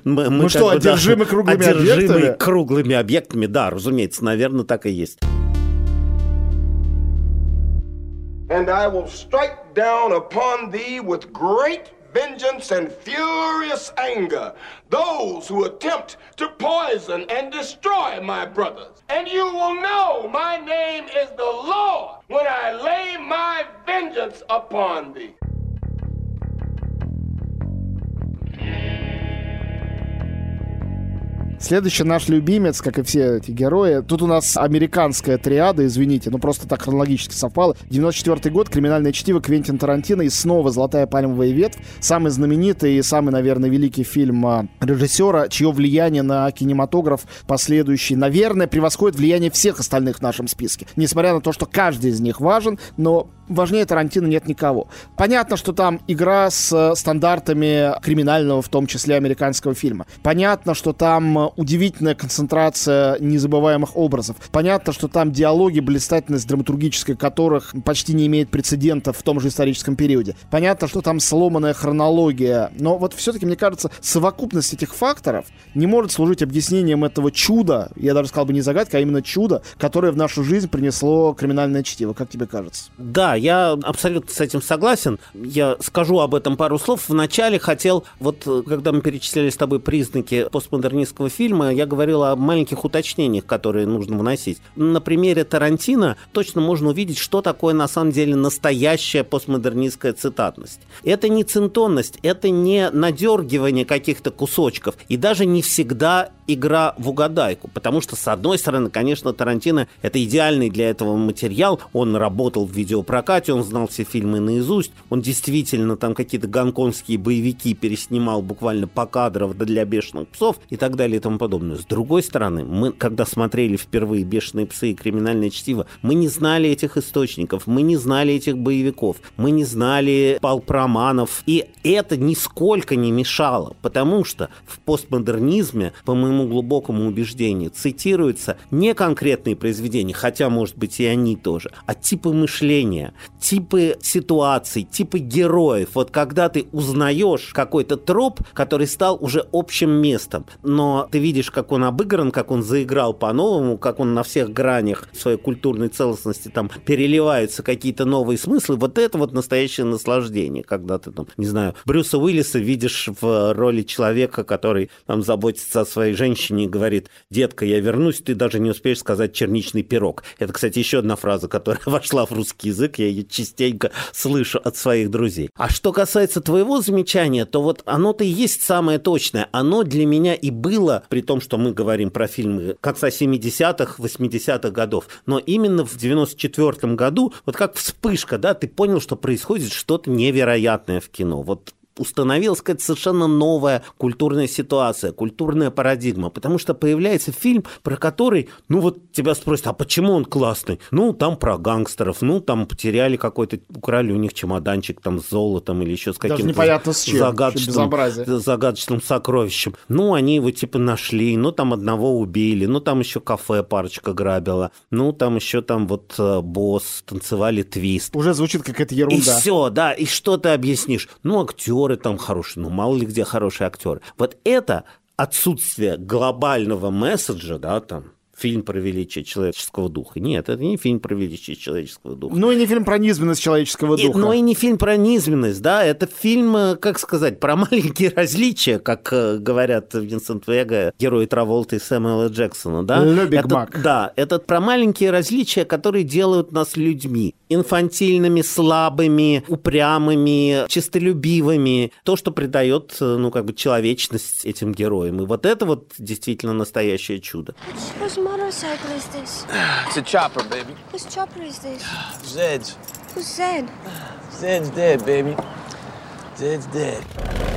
мы, мы что, одержимы да, круглыми одержимы объектами? круглыми объектами, да, разумеется, наверное, так и есть. And I will strike down upon thee with great vengeance and furious anger those who attempt to poison and destroy my brothers. And you will know my name is the Lord when I lay my vengeance upon thee. Следующий наш любимец, как и все эти герои. Тут у нас американская триада, извините, ну просто так хронологически совпало. 94 год, криминальное чтиво Квентин Тарантино и снова «Золотая пальмовая ветвь». Самый знаменитый и самый, наверное, великий фильм а, режиссера, чье влияние на кинематограф последующий, наверное, превосходит влияние всех остальных в нашем списке. Несмотря на то, что каждый из них важен, но важнее Тарантино нет никого. Понятно, что там игра с стандартами криминального, в том числе американского фильма. Понятно, что там удивительная концентрация незабываемых образов. Понятно, что там диалоги, блистательность драматургическая которых почти не имеет прецедентов в том же историческом периоде. Понятно, что там сломанная хронология. Но вот все-таки, мне кажется, совокупность этих факторов не может служить объяснением этого чуда, я даже сказал бы не загадка, а именно чудо, которое в нашу жизнь принесло криминальное чтиво. Как тебе кажется? Да, я абсолютно с этим согласен. Я скажу об этом пару слов. Вначале хотел, вот когда мы перечисляли с тобой признаки постмодернистского фильма, я говорил о маленьких уточнениях, которые нужно вносить. На примере Тарантино точно можно увидеть, что такое на самом деле настоящая постмодернистская цитатность. Это не цинтонность, это не надергивание каких-то кусочков, и даже не всегда игра в угадайку, потому что, с одной стороны, конечно, Тарантино — это идеальный для этого материал, он работал в видеопрокате, он знал все фильмы наизусть, он действительно там какие-то гонконгские боевики переснимал буквально по кадров для бешеных псов и так далее и тому подобное. С другой стороны, мы, когда смотрели впервые «Бешеные псы» и «Криминальное чтиво», мы не знали этих источников, мы не знали этих боевиков, мы не знали палпроманов, и это нисколько не мешало, потому что в постмодернизме, по моему моему глубокому убеждению, цитируются не конкретные произведения, хотя, может быть, и они тоже, а типы мышления, типы ситуаций, типы героев. Вот когда ты узнаешь какой-то троп, который стал уже общим местом, но ты видишь, как он обыгран, как он заиграл по-новому, как он на всех гранях своей культурной целостности там переливаются какие-то новые смыслы, вот это вот настоящее наслаждение, когда ты там, не знаю, Брюса Уиллиса видишь в роли человека, который там заботится о своей женщине, женщине и говорит, детка, я вернусь, ты даже не успеешь сказать черничный пирог. Это, кстати, еще одна фраза, которая вошла в русский язык, я ее частенько слышу от своих друзей. А что касается твоего замечания, то вот оно-то и есть самое точное. Оно для меня и было, при том, что мы говорим про фильмы конца 70-х, 80-х годов, но именно в 94 году, вот как вспышка, да, ты понял, что происходит что-то невероятное в кино. Вот установилась какая-то совершенно новая культурная ситуация, культурная парадигма, потому что появляется фильм, про который, ну вот тебя спросят, а почему он классный? Ну, там про гангстеров, ну, там потеряли какой-то, украли у них чемоданчик там с золотом или еще с каким-то загадочным, загадочным сокровищем. Ну, они его типа нашли, ну, там одного убили, ну, там еще кафе парочка грабила, ну, там еще там вот э, босс, танцевали твист. Уже звучит какая-то ерунда. И все, да, и что ты объяснишь? Ну, актер актеры там хорошие, ну мало ли где хорошие актеры. Вот это отсутствие глобального месседжа, да, там, фильм про величие человеческого духа. Нет, это не фильм про величие человеческого духа. Ну и не фильм про низменность человеческого духа. И, ну и не фильм про низменность, да, это фильм, э, как сказать, про маленькие различия, как э, говорят Винсент Вега, герои Траволта и Сэмюэла Джексона, да? Любик это, Мак. Да, это про маленькие различия, которые делают нас людьми. Инфантильными, слабыми, упрямыми, чистолюбивыми. То, что придает, э, ну, как бы, человечность этим героям. И вот это вот действительно настоящее чудо. Motorcycle is this? It's a chopper, baby. Whose chopper is this? Zed's. Who's Zed? Zed's dead, baby. Zed's dead.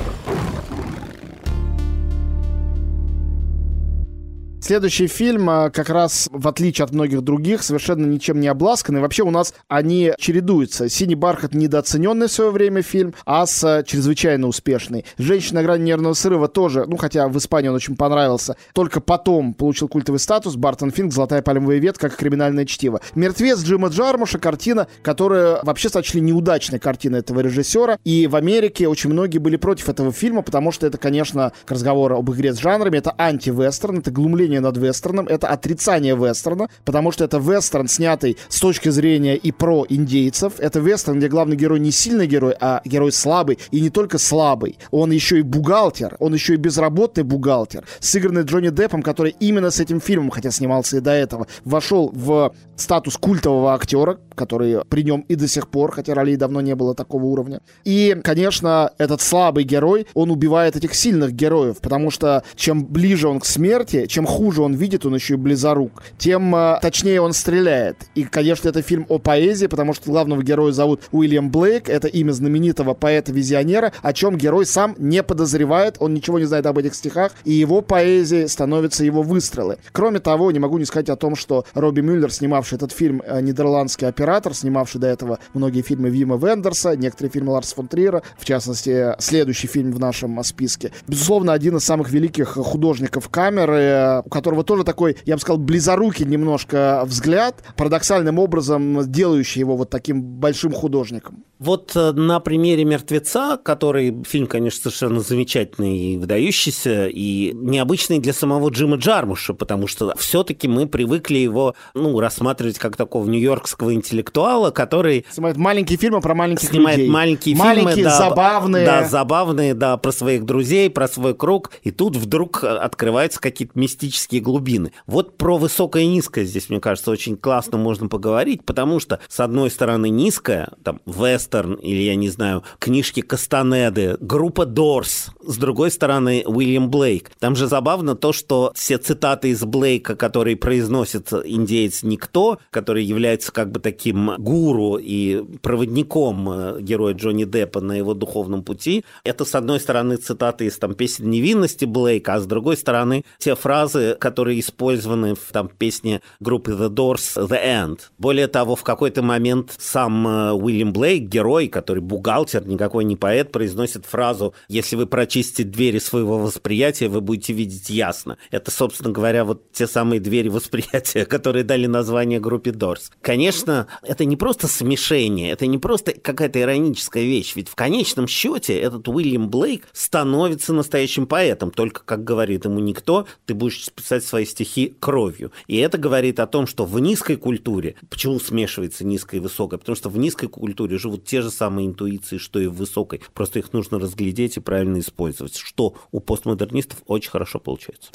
Следующий фильм, а, как раз в отличие от многих других, совершенно ничем не обласканный. Вообще у нас они чередуются. «Синий бархат» недооцененный в свое время фильм, «Ас» а, чрезвычайно успешный. «Женщина на грани нервного срыва» тоже, ну хотя в Испании он очень понравился, только потом получил культовый статус. Бартон Финк «Золотая пальмовая ветка» как криминальное чтиво. «Мертвец» Джима Джармуша, картина, которая вообще сочли неудачной картиной этого режиссера. И в Америке очень многие были против этого фильма, потому что это, конечно, к разговору об игре с жанрами, это анти-вестерн, это глумление над вестерном, это отрицание вестерна, потому что это вестерн, снятый с точки зрения и про индейцев. Это вестерн, где главный герой не сильный герой, а герой слабый. И не только слабый. Он еще и бухгалтер, он еще и безработный бухгалтер, сыгранный Джонни Деппом, который именно с этим фильмом, хотя снимался и до этого, вошел в статус культового актера, который при нем и до сих пор, хотя ролей давно не было такого уровня. И, конечно, этот слабый герой, он убивает этих сильных героев, потому что чем ближе он к смерти, чем хуже хуже он видит, он еще и близорук, тем э, точнее он стреляет. И, конечно, это фильм о поэзии, потому что главного героя зовут Уильям Блейк, это имя знаменитого поэта-визионера, о чем герой сам не подозревает, он ничего не знает об этих стихах, и его поэзией становятся его выстрелы. Кроме того, не могу не сказать о том, что Робби Мюллер, снимавший этот фильм, э, нидерландский оператор, снимавший до этого многие фильмы Вима Вендерса, некоторые фильмы Ларса фон Триера, в частности, следующий фильм в нашем списке. Безусловно, один из самых великих художников камеры, которого тоже такой, я бы сказал, близорукий немножко взгляд, парадоксальным образом делающий его вот таким большим художником. Вот э, на примере «Мертвеца», который фильм, конечно, совершенно замечательный и выдающийся, и необычный для самого Джима Джармуша, потому что все-таки мы привыкли его ну, рассматривать как такого нью-йоркского интеллектуала, который... Снимает маленькие фильмы про маленьких снимает людей. маленькие, маленькие фильмы, да, забавные. Да, забавные, да, про своих друзей, про свой круг, и тут вдруг открываются какие-то мистические глубины. Вот про высокое и низкое здесь, мне кажется, очень классно можно поговорить, потому что, с одной стороны, низкое, там, вест вестерн или, я не знаю, книжки Кастанеды, группа Дорс, с другой стороны, Уильям Блейк. Там же забавно то, что все цитаты из Блейка, которые произносит индеец Никто, который является как бы таким гуру и проводником э, героя Джонни Деппа на его духовном пути, это, с одной стороны, цитаты из там, песен невинности Блейка, а с другой стороны, те фразы, которые использованы в там, песне группы The Doors «The End». Более того, в какой-то момент сам э, Уильям Блейк, герой, который бухгалтер, никакой не поэт, произносит фразу «Если вы прочистите двери своего восприятия, вы будете видеть ясно». Это, собственно говоря, вот те самые двери восприятия, которые дали название группе Doors. Конечно, это не просто смешение, это не просто какая-то ироническая вещь, ведь в конечном счете этот Уильям Блейк становится настоящим поэтом, только, как говорит ему никто, ты будешь писать свои стихи кровью. И это говорит о том, что в низкой культуре, почему смешивается низкое и высокое, потому что в низкой культуре живут те же самые интуиции, что и в высокой. Просто их нужно разглядеть и правильно использовать, что у постмодернистов очень хорошо получается.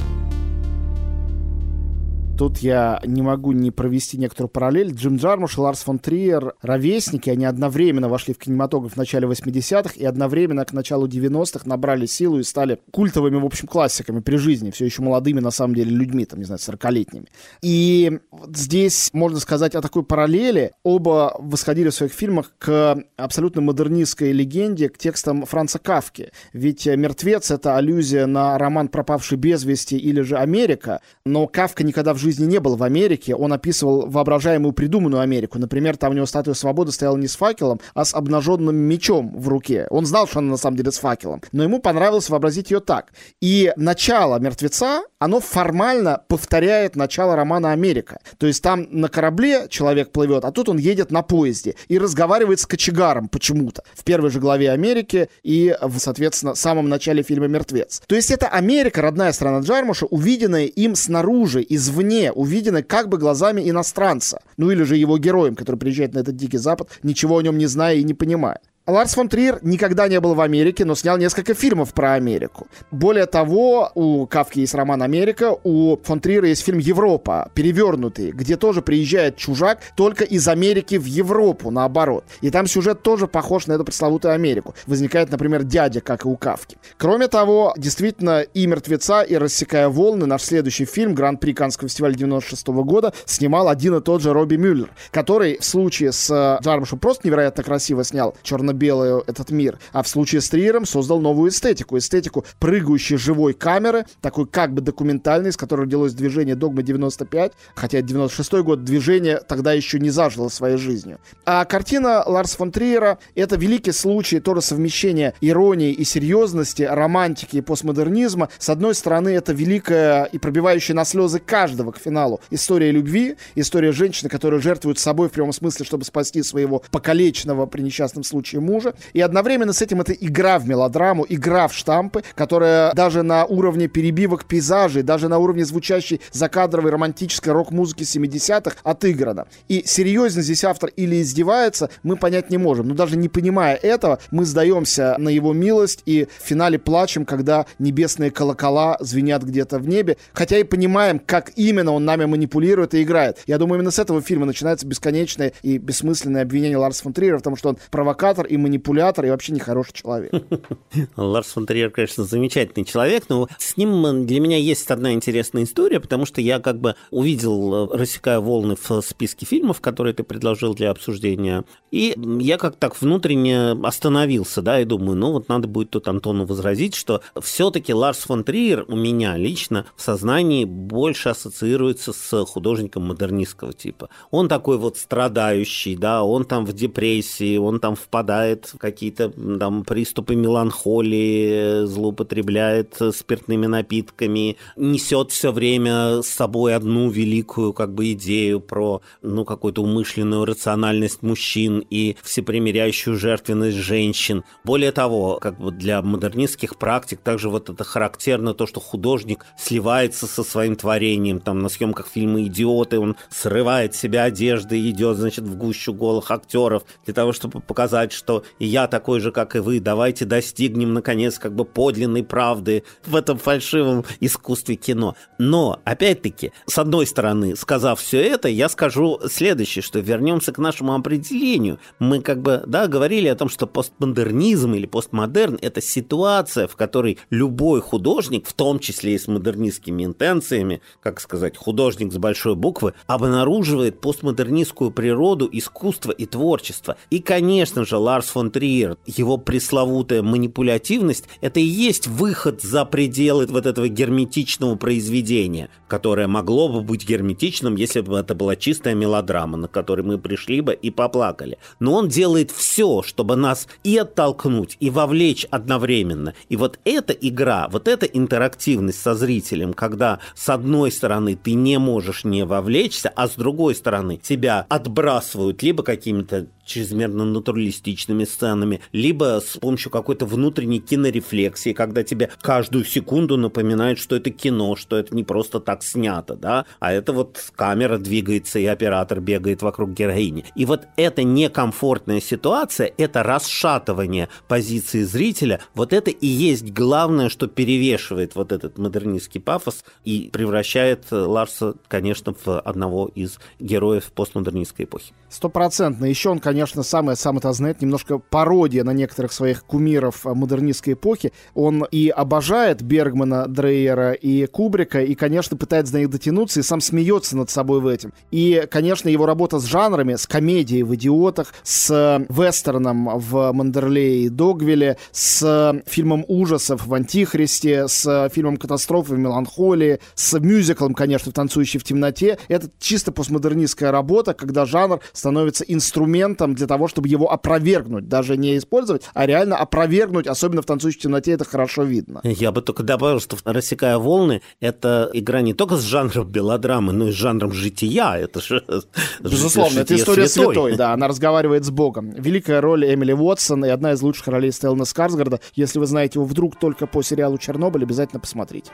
Тут я не могу не провести некоторую параллель. Джим Джармуш и Ларс фон Триер — ровесники. Они одновременно вошли в кинематограф в начале 80-х и одновременно к началу 90-х набрали силу и стали культовыми, в общем, классиками при жизни, все еще молодыми, на самом деле, людьми, там, не знаю, 40-летними. И вот здесь можно сказать о такой параллели. Оба восходили в своих фильмах к абсолютно модернистской легенде, к текстам Франца Кавки. Ведь «Мертвец» — это аллюзия на роман «Пропавший без вести» или же «Америка», но Кавка никогда в жизни не был в Америке, он описывал воображаемую придуманную Америку. Например, там у него статуя свободы стояла не с факелом, а с обнаженным мечом в руке. Он знал, что она на самом деле с факелом, но ему понравилось вообразить ее так. И начало «Мертвеца», оно формально повторяет начало романа «Америка». То есть там на корабле человек плывет, а тут он едет на поезде и разговаривает с кочегаром почему-то. В первой же главе «Америки» и, в, соответственно, самом начале фильма «Мертвец». То есть это Америка, родная страна Джармуша, увиденная им снаружи, извне, стране, увиденной как бы глазами иностранца. Ну или же его героем, который приезжает на этот дикий запад, ничего о нем не зная и не понимая. Ларс фон Триер никогда не был в Америке, но снял несколько фильмов про Америку. Более того, у Кавки есть роман «Америка», у фон Триера есть фильм «Европа», перевернутый, где тоже приезжает чужак только из Америки в Европу, наоборот. И там сюжет тоже похож на эту пресловутую Америку. Возникает, например, дядя, как и у Кавки. Кроме того, действительно, и «Мертвеца», и «Рассекая волны», наш следующий фильм, Гран-при Каннского фестиваля 96 года, снимал один и тот же Робби Мюллер, который в случае с Джармушем просто невероятно красиво снял черно белый этот мир, а в случае с Триером создал новую эстетику. Эстетику прыгающей живой камеры, такой как бы документальной, из которой родилось движение «Догма 95», хотя 96 год движение тогда еще не зажило своей жизнью. А картина Ларс фон Триера — это великий случай тоже совмещения иронии и серьезности, романтики и постмодернизма. С одной стороны, это великая и пробивающая на слезы каждого к финалу история любви, история женщины, которая жертвует собой в прямом смысле, чтобы спасти своего покалеченного при несчастном случае мужа. И одновременно с этим это игра в мелодраму, игра в штампы, которая даже на уровне перебивок пейзажей, даже на уровне звучащей закадровой романтической рок-музыки 70-х отыграна. И серьезно здесь автор или издевается, мы понять не можем. Но даже не понимая этого, мы сдаемся на его милость и в финале плачем, когда небесные колокола звенят где-то в небе. Хотя и понимаем, как именно он нами манипулирует и играет. Я думаю, именно с этого фильма начинается бесконечное и бессмысленное обвинение Ларса фон Триера в том, что он провокатор и и манипулятор, и вообще нехороший человек. Ларс фон Триер, конечно, замечательный человек, но с ним для меня есть одна интересная история, потому что я как бы увидел, э, рассекая волны в списке фильмов, которые ты предложил для обсуждения, и я как так внутренне остановился, да, и думаю, ну вот надо будет тут Антону возразить, что все-таки Ларс фон Триер у меня лично в сознании больше ассоциируется с художником модернистского типа. Он такой вот страдающий, да, он там в депрессии, он там впадает впадает в какие-то там приступы меланхолии, злоупотребляет спиртными напитками, несет все время с собой одну великую как бы идею про ну какую-то умышленную рациональность мужчин и всепримиряющую жертвенность женщин. Более того, как бы для модернистских практик также вот это характерно то, что художник сливается со своим творением. Там на съемках фильма «Идиоты» он срывает себя одежды и идет, значит, в гущу голых актеров для того, чтобы показать, что и я такой же, как и вы, давайте достигнем, наконец, как бы подлинной правды в этом фальшивом искусстве кино. Но, опять-таки, с одной стороны, сказав все это, я скажу следующее, что вернемся к нашему определению. Мы как бы, да, говорили о том, что постмодернизм или постмодерн – это ситуация, в которой любой художник, в том числе и с модернистскими интенциями, как сказать, художник с большой буквы, обнаруживает постмодернистскую природу искусства и творчества. И, конечно же, Ларс фон Триер, его пресловутая манипулятивность, это и есть выход за пределы вот этого герметичного произведения, которое могло бы быть герметичным, если бы это была чистая мелодрама, на которой мы пришли бы и поплакали. Но он делает все, чтобы нас и оттолкнуть, и вовлечь одновременно. И вот эта игра, вот эта интерактивность со зрителем, когда с одной стороны ты не можешь не вовлечься, а с другой стороны тебя отбрасывают либо какими-то чрезмерно натуралистичными сценами, либо с помощью какой-то внутренней кинорефлексии, когда тебе каждую секунду напоминают, что это кино, что это не просто так снято, да, а это вот камера двигается и оператор бегает вокруг героини. И вот эта некомфортная ситуация, это расшатывание позиции зрителя, вот это и есть главное, что перевешивает вот этот модернистский пафос и превращает Ларса, конечно, в одного из героев постмодернистской эпохи. Стопроцентно. Еще он, конечно, самое сам это знает, немножко пародия на некоторых своих кумиров э, модернистской эпохи. Он и обожает Бергмана, Дрейера и Кубрика, и, конечно, пытается на них дотянуться, и сам смеется над собой в этом. И, конечно, его работа с жанрами, с комедией в «Идиотах», с э, вестерном в «Мандерлее и Догвилле», с э, фильмом ужасов в «Антихристе», с фильмом катастрофы в «Меланхолии», с мюзиклом, конечно, «Танцующий в темноте». Это чисто постмодернистская работа, когда жанр становится инструментом для того, чтобы его опровергнуть, даже не использовать, а реально опровергнуть, особенно в «Танцующей темноте» это хорошо видно. Я бы только добавил, что «Рассекая волны» — это игра не только с жанром белодрамы, но и с жанром жития. Это же Безусловно, это история святой. святой, да, она разговаривает с Богом. Великая роль Эмили Уотсон и одна из лучших ролей Стеллана Скарсгарда. Если вы знаете его вдруг только по сериалу «Чернобыль», обязательно посмотрите.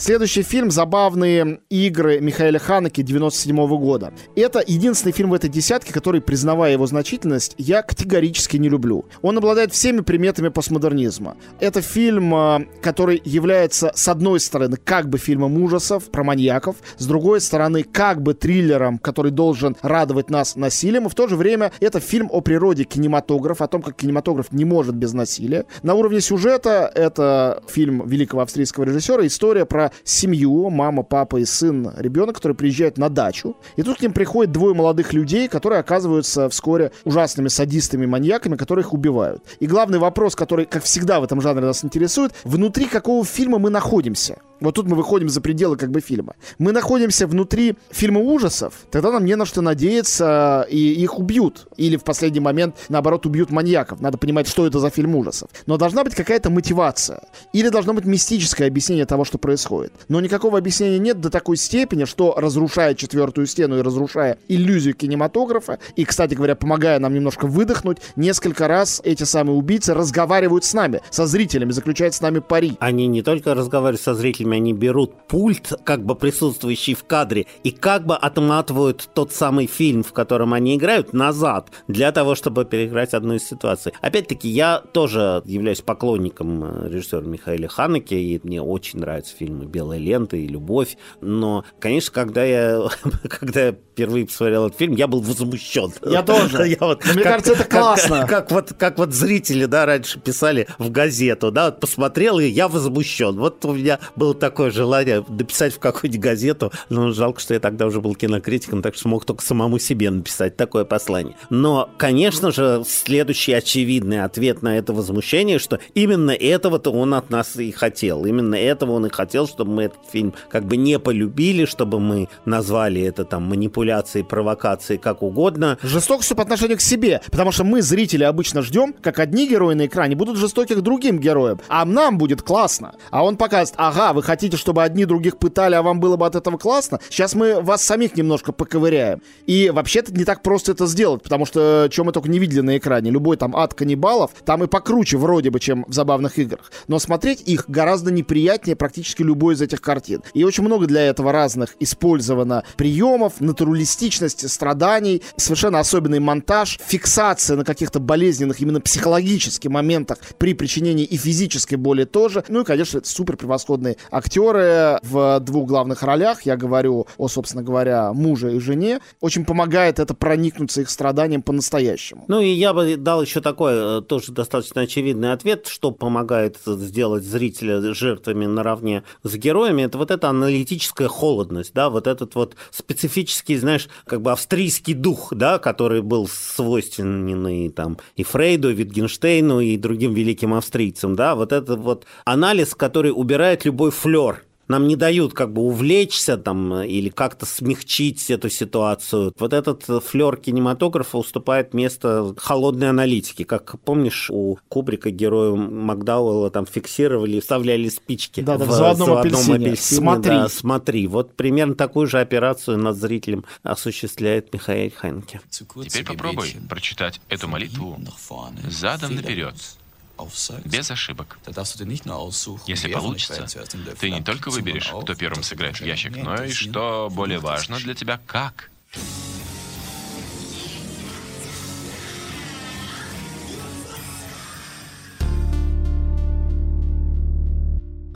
Следующий фильм «Забавные игры» Михаила Ханеки 97 года. Это единственный фильм в этой десятке, который, признавая его значительность, я категорически не люблю. Он обладает всеми приметами постмодернизма. Это фильм, а, который является, с одной стороны, как бы фильмом ужасов про маньяков, с другой стороны, как бы триллером, который должен радовать нас насилием, и в то же время это фильм о природе кинематографа, о том, как кинематограф не может без насилия. На уровне сюжета это фильм великого австрийского режиссера, история про семью, мама, папа и сын, ребенок, который приезжают на дачу. И тут к ним приходят двое молодых людей, которые оказываются вскоре ужасными садистами, маньяками, которые их убивают. И главный вопрос, который, как всегда в этом жанре нас интересует, внутри какого фильма мы находимся? Вот тут мы выходим за пределы как бы фильма. Мы находимся внутри фильма ужасов, тогда нам не на что надеяться, и их убьют. Или в последний момент, наоборот, убьют маньяков. Надо понимать, что это за фильм ужасов. Но должна быть какая-то мотивация. Или должно быть мистическое объяснение того, что происходит. Но никакого объяснения нет до такой степени, что разрушая четвертую стену и разрушая иллюзию кинематографа, и, кстати говоря, помогая нам немножко выдохнуть, несколько раз эти самые убийцы разговаривают с нами, со зрителями, заключают с нами пари. Они не только разговаривают со зрителями, они берут пульт, как бы присутствующий в кадре, и как бы отматывают тот самый фильм, в котором они играют, назад, для того, чтобы переиграть одну из ситуаций. Опять-таки, я тоже являюсь поклонником э, режиссера Михаила Ханеке, и мне очень нравятся фильмы «Белая лента» и «Любовь», но, конечно, когда я, когда я впервые посмотрел этот фильм, я был возмущен. Я тоже. Я вот, Мне как, кажется, это классно. Как, как, вот, как вот зрители, да, раньше писали в газету, да, вот посмотрел, и я возмущен. Вот у меня было такое желание написать в какую-нибудь газету, но жалко, что я тогда уже был кинокритиком, так что смог только самому себе написать такое послание. Но, конечно же, следующий очевидный ответ на это возмущение, что именно этого-то он от нас и хотел. Именно этого он и хотел, чтобы мы этот фильм как бы не полюбили, чтобы мы назвали это там манипуляцией, провокацией, как угодно. Жестокостью по отношению к себе, потому что мы, зрители, обычно ждем, как одни герои на экране будут жестоки к другим героям, а нам будет классно. А он показывает, ага, вы хотите, чтобы одни других пытали, а вам было бы от этого классно, сейчас мы вас самих немножко поковыряем. И вообще-то не так просто это сделать, потому что чем мы только не видели на экране, любой там ад каннибалов, там и покруче вроде бы, чем в забавных играх. Но смотреть их гораздо неприятнее практически любой из этих картин. И очень много для этого разных использовано приемов, натуралистичности, страданий, совершенно особенный монтаж, фиксация на каких-то болезненных именно психологических моментах при причинении и физической боли тоже. Ну и, конечно, супер превосходные актеры в двух главных ролях, я говорю о, собственно говоря, муже и жене, очень помогает это проникнуться их страданием по-настоящему. Ну и я бы дал еще такой э, тоже достаточно очевидный ответ, что помогает сделать зрителя жертвами наравне героями, это вот эта аналитическая холодность, да, вот этот вот специфический, знаешь, как бы австрийский дух, да, который был свойственен и там и Фрейду, и Витгенштейну, и другим великим австрийцам, да, вот этот вот анализ, который убирает любой флер. Нам не дают как бы увлечься там или как-то смягчить эту ситуацию. Вот этот флер кинематографа уступает место холодной аналитики. Как помнишь, у Кубрика герою Макдауэлла там фиксировали и вставляли спички да, да, в, в заводном апельсине. апельсине. Смотри. Да, смотри. Вот примерно такую же операцию над зрителем осуществляет Михаил Ханке. Теперь попробуй прочитать эту молитву задом наперед без ошибок. Если получится, ты не только выберешь, кто первым сыграет в ящик, но и, что более важно для тебя, как.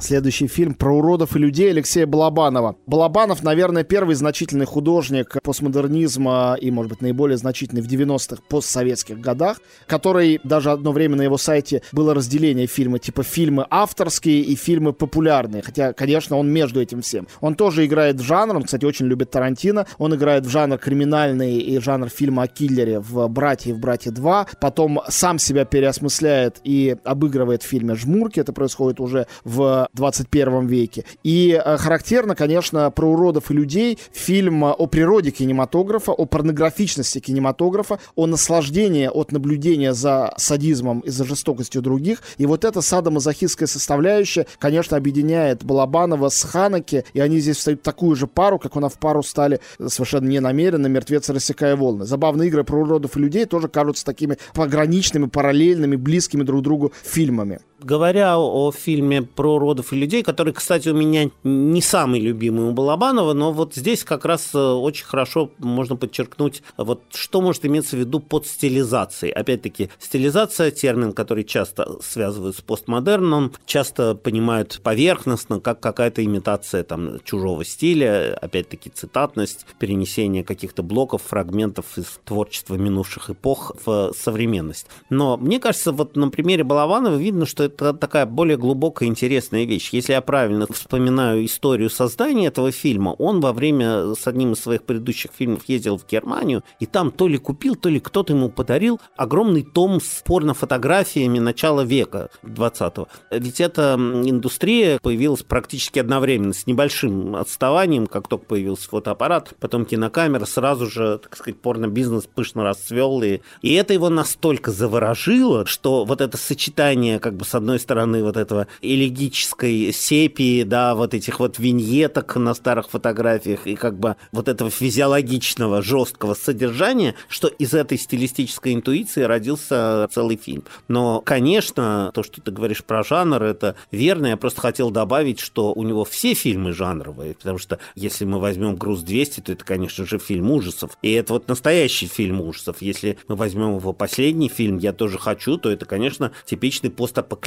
Следующий фильм про уродов и людей Алексея Балабанова. Балабанов, наверное, первый значительный художник постмодернизма и, может быть, наиболее значительный в 90-х постсоветских годах, который даже одно время на его сайте было разделение фильма, типа фильмы авторские и фильмы популярные. Хотя, конечно, он между этим всем. Он тоже играет в жанр, он, кстати, очень любит Тарантино. Он играет в жанр криминальный и жанр фильма о киллере в «Братья» и в «Братья 2». Потом сам себя переосмысляет и обыгрывает в фильме «Жмурки». Это происходит уже в 21 веке. И э, характерно, конечно, про уродов и людей фильм о природе кинематографа, о порнографичности кинематографа, о наслаждении от наблюдения за садизмом и за жестокостью других. И вот эта садомазохистская составляющая, конечно, объединяет Балабанова с Ханаки, и они здесь встают такую же пару, как она в пару стали совершенно ненамеренно «Мертвецы, рассекая волны». Забавные игры про уродов и людей тоже кажутся такими пограничными, параллельными, близкими друг другу фильмами. Говоря о фильме про родов и людей, который, кстати, у меня не самый любимый у Балабанова, но вот здесь как раз э, очень хорошо можно подчеркнуть, вот что может иметься в виду под стилизацией. Опять-таки, стилизация – термин, который часто связывают с постмодерном, часто понимают поверхностно, как какая-то имитация там чужого стиля, опять-таки цитатность, перенесение каких-то блоков, фрагментов из творчества минувших эпох в современность. Но мне кажется, вот на примере Балабанова видно, что это такая более глубокая интересная вещь. Если я правильно вспоминаю историю создания этого фильма, он во время с одним из своих предыдущих фильмов ездил в Германию, и там то ли купил, то ли кто-то ему подарил огромный том с порнофотографиями начала века 20-го. Ведь эта индустрия появилась практически одновременно, с небольшим отставанием, как только появился фотоаппарат, потом кинокамера, сразу же, так сказать, порно-бизнес пышно расцвел, и, и это его настолько заворожило, что вот это сочетание, как бы, с одной стороны, вот этого элегической сепии, да, вот этих вот виньеток на старых фотографиях, и как бы вот этого физиологичного, жесткого содержания, что из этой стилистической интуиции родился целый фильм. Но, конечно, то, что ты говоришь про жанр, это верно. Я просто хотел добавить, что у него все фильмы жанровые, потому что если мы возьмем «Груз-200», то это, конечно же, фильм ужасов. И это вот настоящий фильм ужасов. Если мы возьмем его последний фильм «Я тоже хочу», то это, конечно, типичный постапокалиптический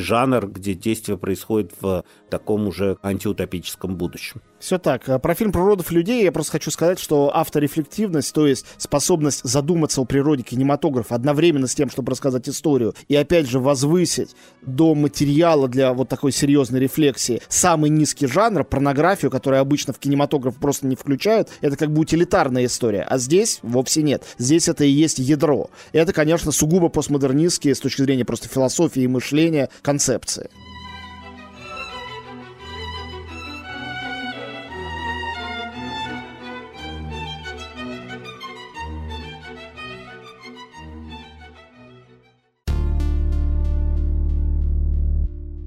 жанр, где действие происходит в таком уже антиутопическом будущем. Все так. Э, про фильм про родов людей я просто хочу сказать, что авторефлективность, то есть способность задуматься о природе кинематографа одновременно с тем, чтобы рассказать историю, и опять же возвысить до материала для вот такой серьезной рефлексии самый низкий жанр, порнографию, которую обычно в кинематограф просто не включают, это как бы утилитарная история. А здесь вовсе нет. Здесь это и есть ядро. Это, конечно, сугубо постмодернистские с точки зрения просто философии и мышления концепции.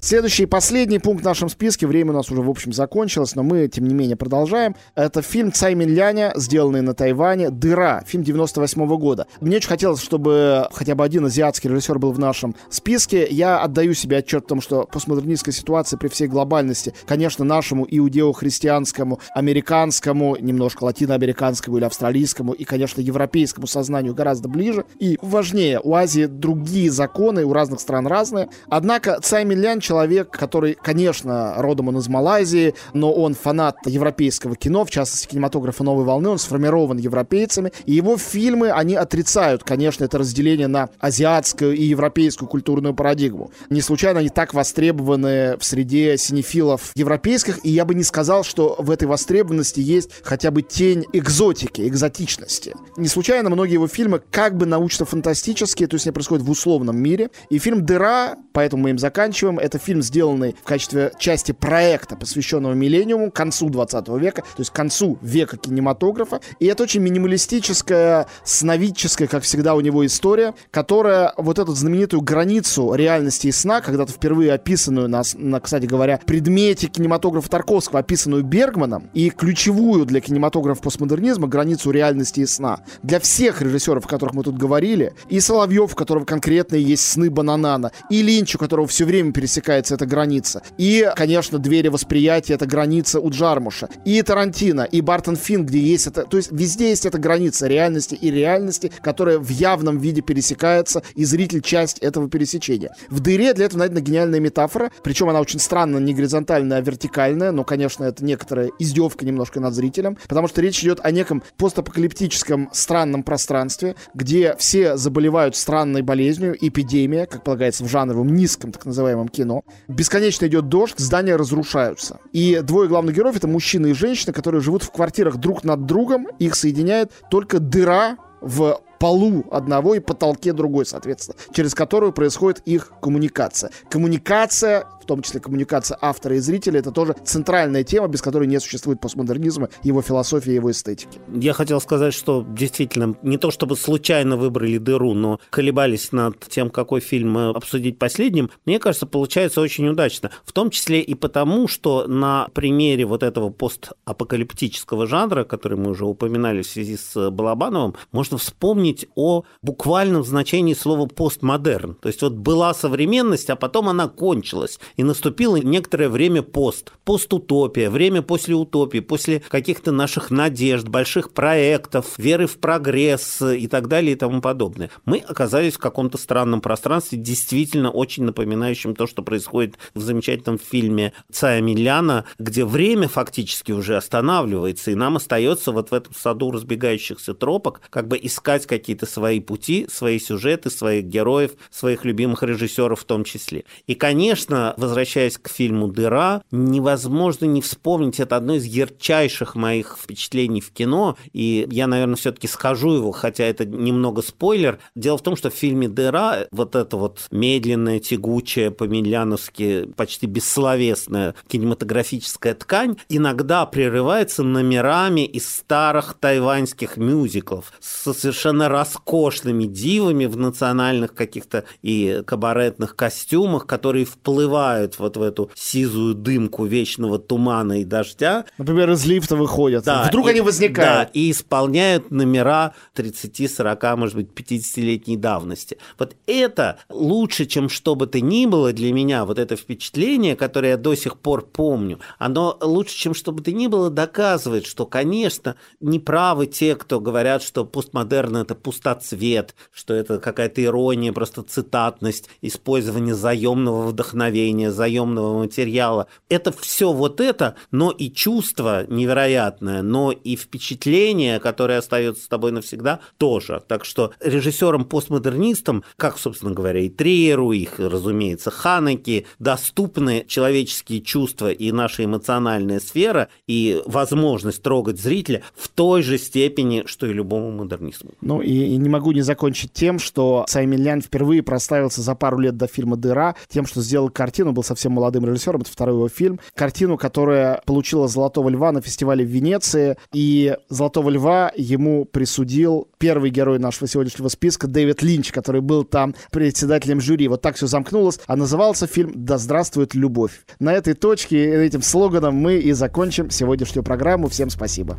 Следующий и последний пункт в нашем списке. Время у нас уже, в общем, закончилось, но мы, тем не менее, продолжаем. Это фильм Цай Минляня, сделанный на Тайване. «Дыра», фильм 98 -го года. Мне очень хотелось, чтобы хотя бы один азиатский режиссер был в нашем списке. Я отдаю себе отчет о том, что постмодернистская ситуация при всей глобальности, конечно, нашему иудео-христианскому, американскому, немножко латиноамериканскому или австралийскому и, конечно, европейскому сознанию гораздо ближе и важнее. У Азии другие законы, у разных стран разные. Однако Цай Минлян человек, человек, который, конечно, родом он из Малайзии, но он фанат европейского кино, в частности, кинематографа новой волны, он сформирован европейцами, и его фильмы, они отрицают, конечно, это разделение на азиатскую и европейскую культурную парадигму. Не случайно они так востребованы в среде синефилов европейских, и я бы не сказал, что в этой востребованности есть хотя бы тень экзотики, экзотичности. Не случайно многие его фильмы как бы научно-фантастические, то есть они происходят в условном мире, и фильм «Дыра», поэтому мы им заканчиваем, это фильм, сделанный в качестве части проекта, посвященного миллениуму, концу 20 века, то есть концу века кинематографа. И это очень минималистическая, сновидческая, как всегда у него история, которая вот эту знаменитую границу реальности и сна, когда-то впервые описанную на, на, кстати говоря, предмете кинематографа Тарковского, описанную Бергманом, и ключевую для кинематографа постмодернизма границу реальности и сна. Для всех режиссеров, о которых мы тут говорили, и Соловьев, у которого конкретно есть сны Бананана, и Линч, у которого все время пересекает пересекается эта граница. И, конечно, двери восприятия — это граница у Джармуша. И Тарантино, и Бартон Финн, где есть это... То есть везде есть эта граница реальности и реальности, которая в явном виде пересекается, и зритель часть этого пересечения. В «Дыре» для этого найдена гениальная метафора, причем она очень странно не горизонтальная, а вертикальная, но, конечно, это некоторая издевка немножко над зрителем, потому что речь идет о неком постапокалиптическом странном пространстве, где все заболевают странной болезнью, эпидемия, как полагается в жанровом низком так называемом кино, Бесконечно идет дождь, здания разрушаются. И двое главных героев это мужчина и женщина, которые живут в квартирах друг над другом. Их соединяет только дыра в полу одного и потолке другой, соответственно, через которую происходит их коммуникация. Коммуникация том числе коммуникация автора и зрителя, это тоже центральная тема, без которой не существует постмодернизма, его философии, его эстетики. Я хотел сказать, что действительно не то чтобы случайно выбрали дыру, но колебались над тем, какой фильм обсудить последним, мне кажется, получается очень удачно. В том числе и потому, что на примере вот этого постапокалиптического жанра, который мы уже упоминали в связи с Балабановым, можно вспомнить вспомнить о буквальном значении слова постмодерн. То есть вот была современность, а потом она кончилась. И наступило некоторое время пост. Постутопия, время после утопии, после каких-то наших надежд, больших проектов, веры в прогресс и так далее и тому подобное. Мы оказались в каком-то странном пространстве, действительно очень напоминающем то, что происходит в замечательном фильме Цая Миляна, где время фактически уже останавливается, и нам остается вот в этом саду разбегающихся тропок как бы искать какие-то свои пути, свои сюжеты, своих героев, своих любимых режиссеров в том числе. И, конечно, возвращаясь к фильму «Дыра», невозможно не вспомнить, это одно из ярчайших моих впечатлений в кино, и я, наверное, все-таки скажу его, хотя это немного спойлер. Дело в том, что в фильме «Дыра» вот это вот медленная, тягучая, по-мильяновски почти бессловесная кинематографическая ткань иногда прерывается номерами из старых тайваньских мюзиклов с совершенно роскошными дивами в национальных каких-то и кабаретных костюмах, которые вплывают вот в эту сизую дымку вечного тумана и дождя. Например, из лифта выходят. Да, Вдруг и, они возникают. Да, и исполняют номера 30, 40, может быть, 50-летней давности. Вот это лучше, чем что бы то ни было для меня, вот это впечатление, которое я до сих пор помню, оно лучше, чем что бы то ни было, доказывает, что, конечно, неправы те, кто говорят, что постмодерн – это пустоцвет, что это какая-то ирония, просто цитатность, использование заемного вдохновения, заемного материала. Это все вот это, но и чувство невероятное, но и впечатление, которое остается с тобой навсегда, тоже. Так что режиссерам-постмодернистам, как, собственно говоря, и Триеру, их, разумеется, Ханеки, доступны человеческие чувства и наша эмоциональная сфера, и возможность трогать зрителя в той же степени, что и любому модернизму. Ну и, и не могу не закончить тем, что Саймин Лян впервые прославился за пару лет до фильма «Дыра» тем, что сделал картину, был совсем молодым режиссером, это второй его фильм, картину, которая получила «Золотого льва» на фестивале в Венеции, и «Золотого льва» ему присудил первый герой нашего сегодняшнего списка Дэвид Линч, который был там председателем жюри. Вот так все замкнулось, а назывался фильм «Да здравствует любовь». На этой точке, этим слоганом мы и закончим сегодняшнюю программу. Всем спасибо.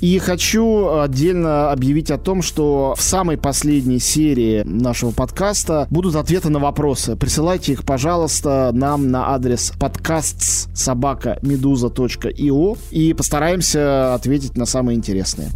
И хочу отдельно объявить о том, что в самой последней серии нашего подкаста будут ответы на вопросы. Присылайте их, пожалуйста, нам на адрес подкастс собака медуза.io и постараемся ответить на самые интересные.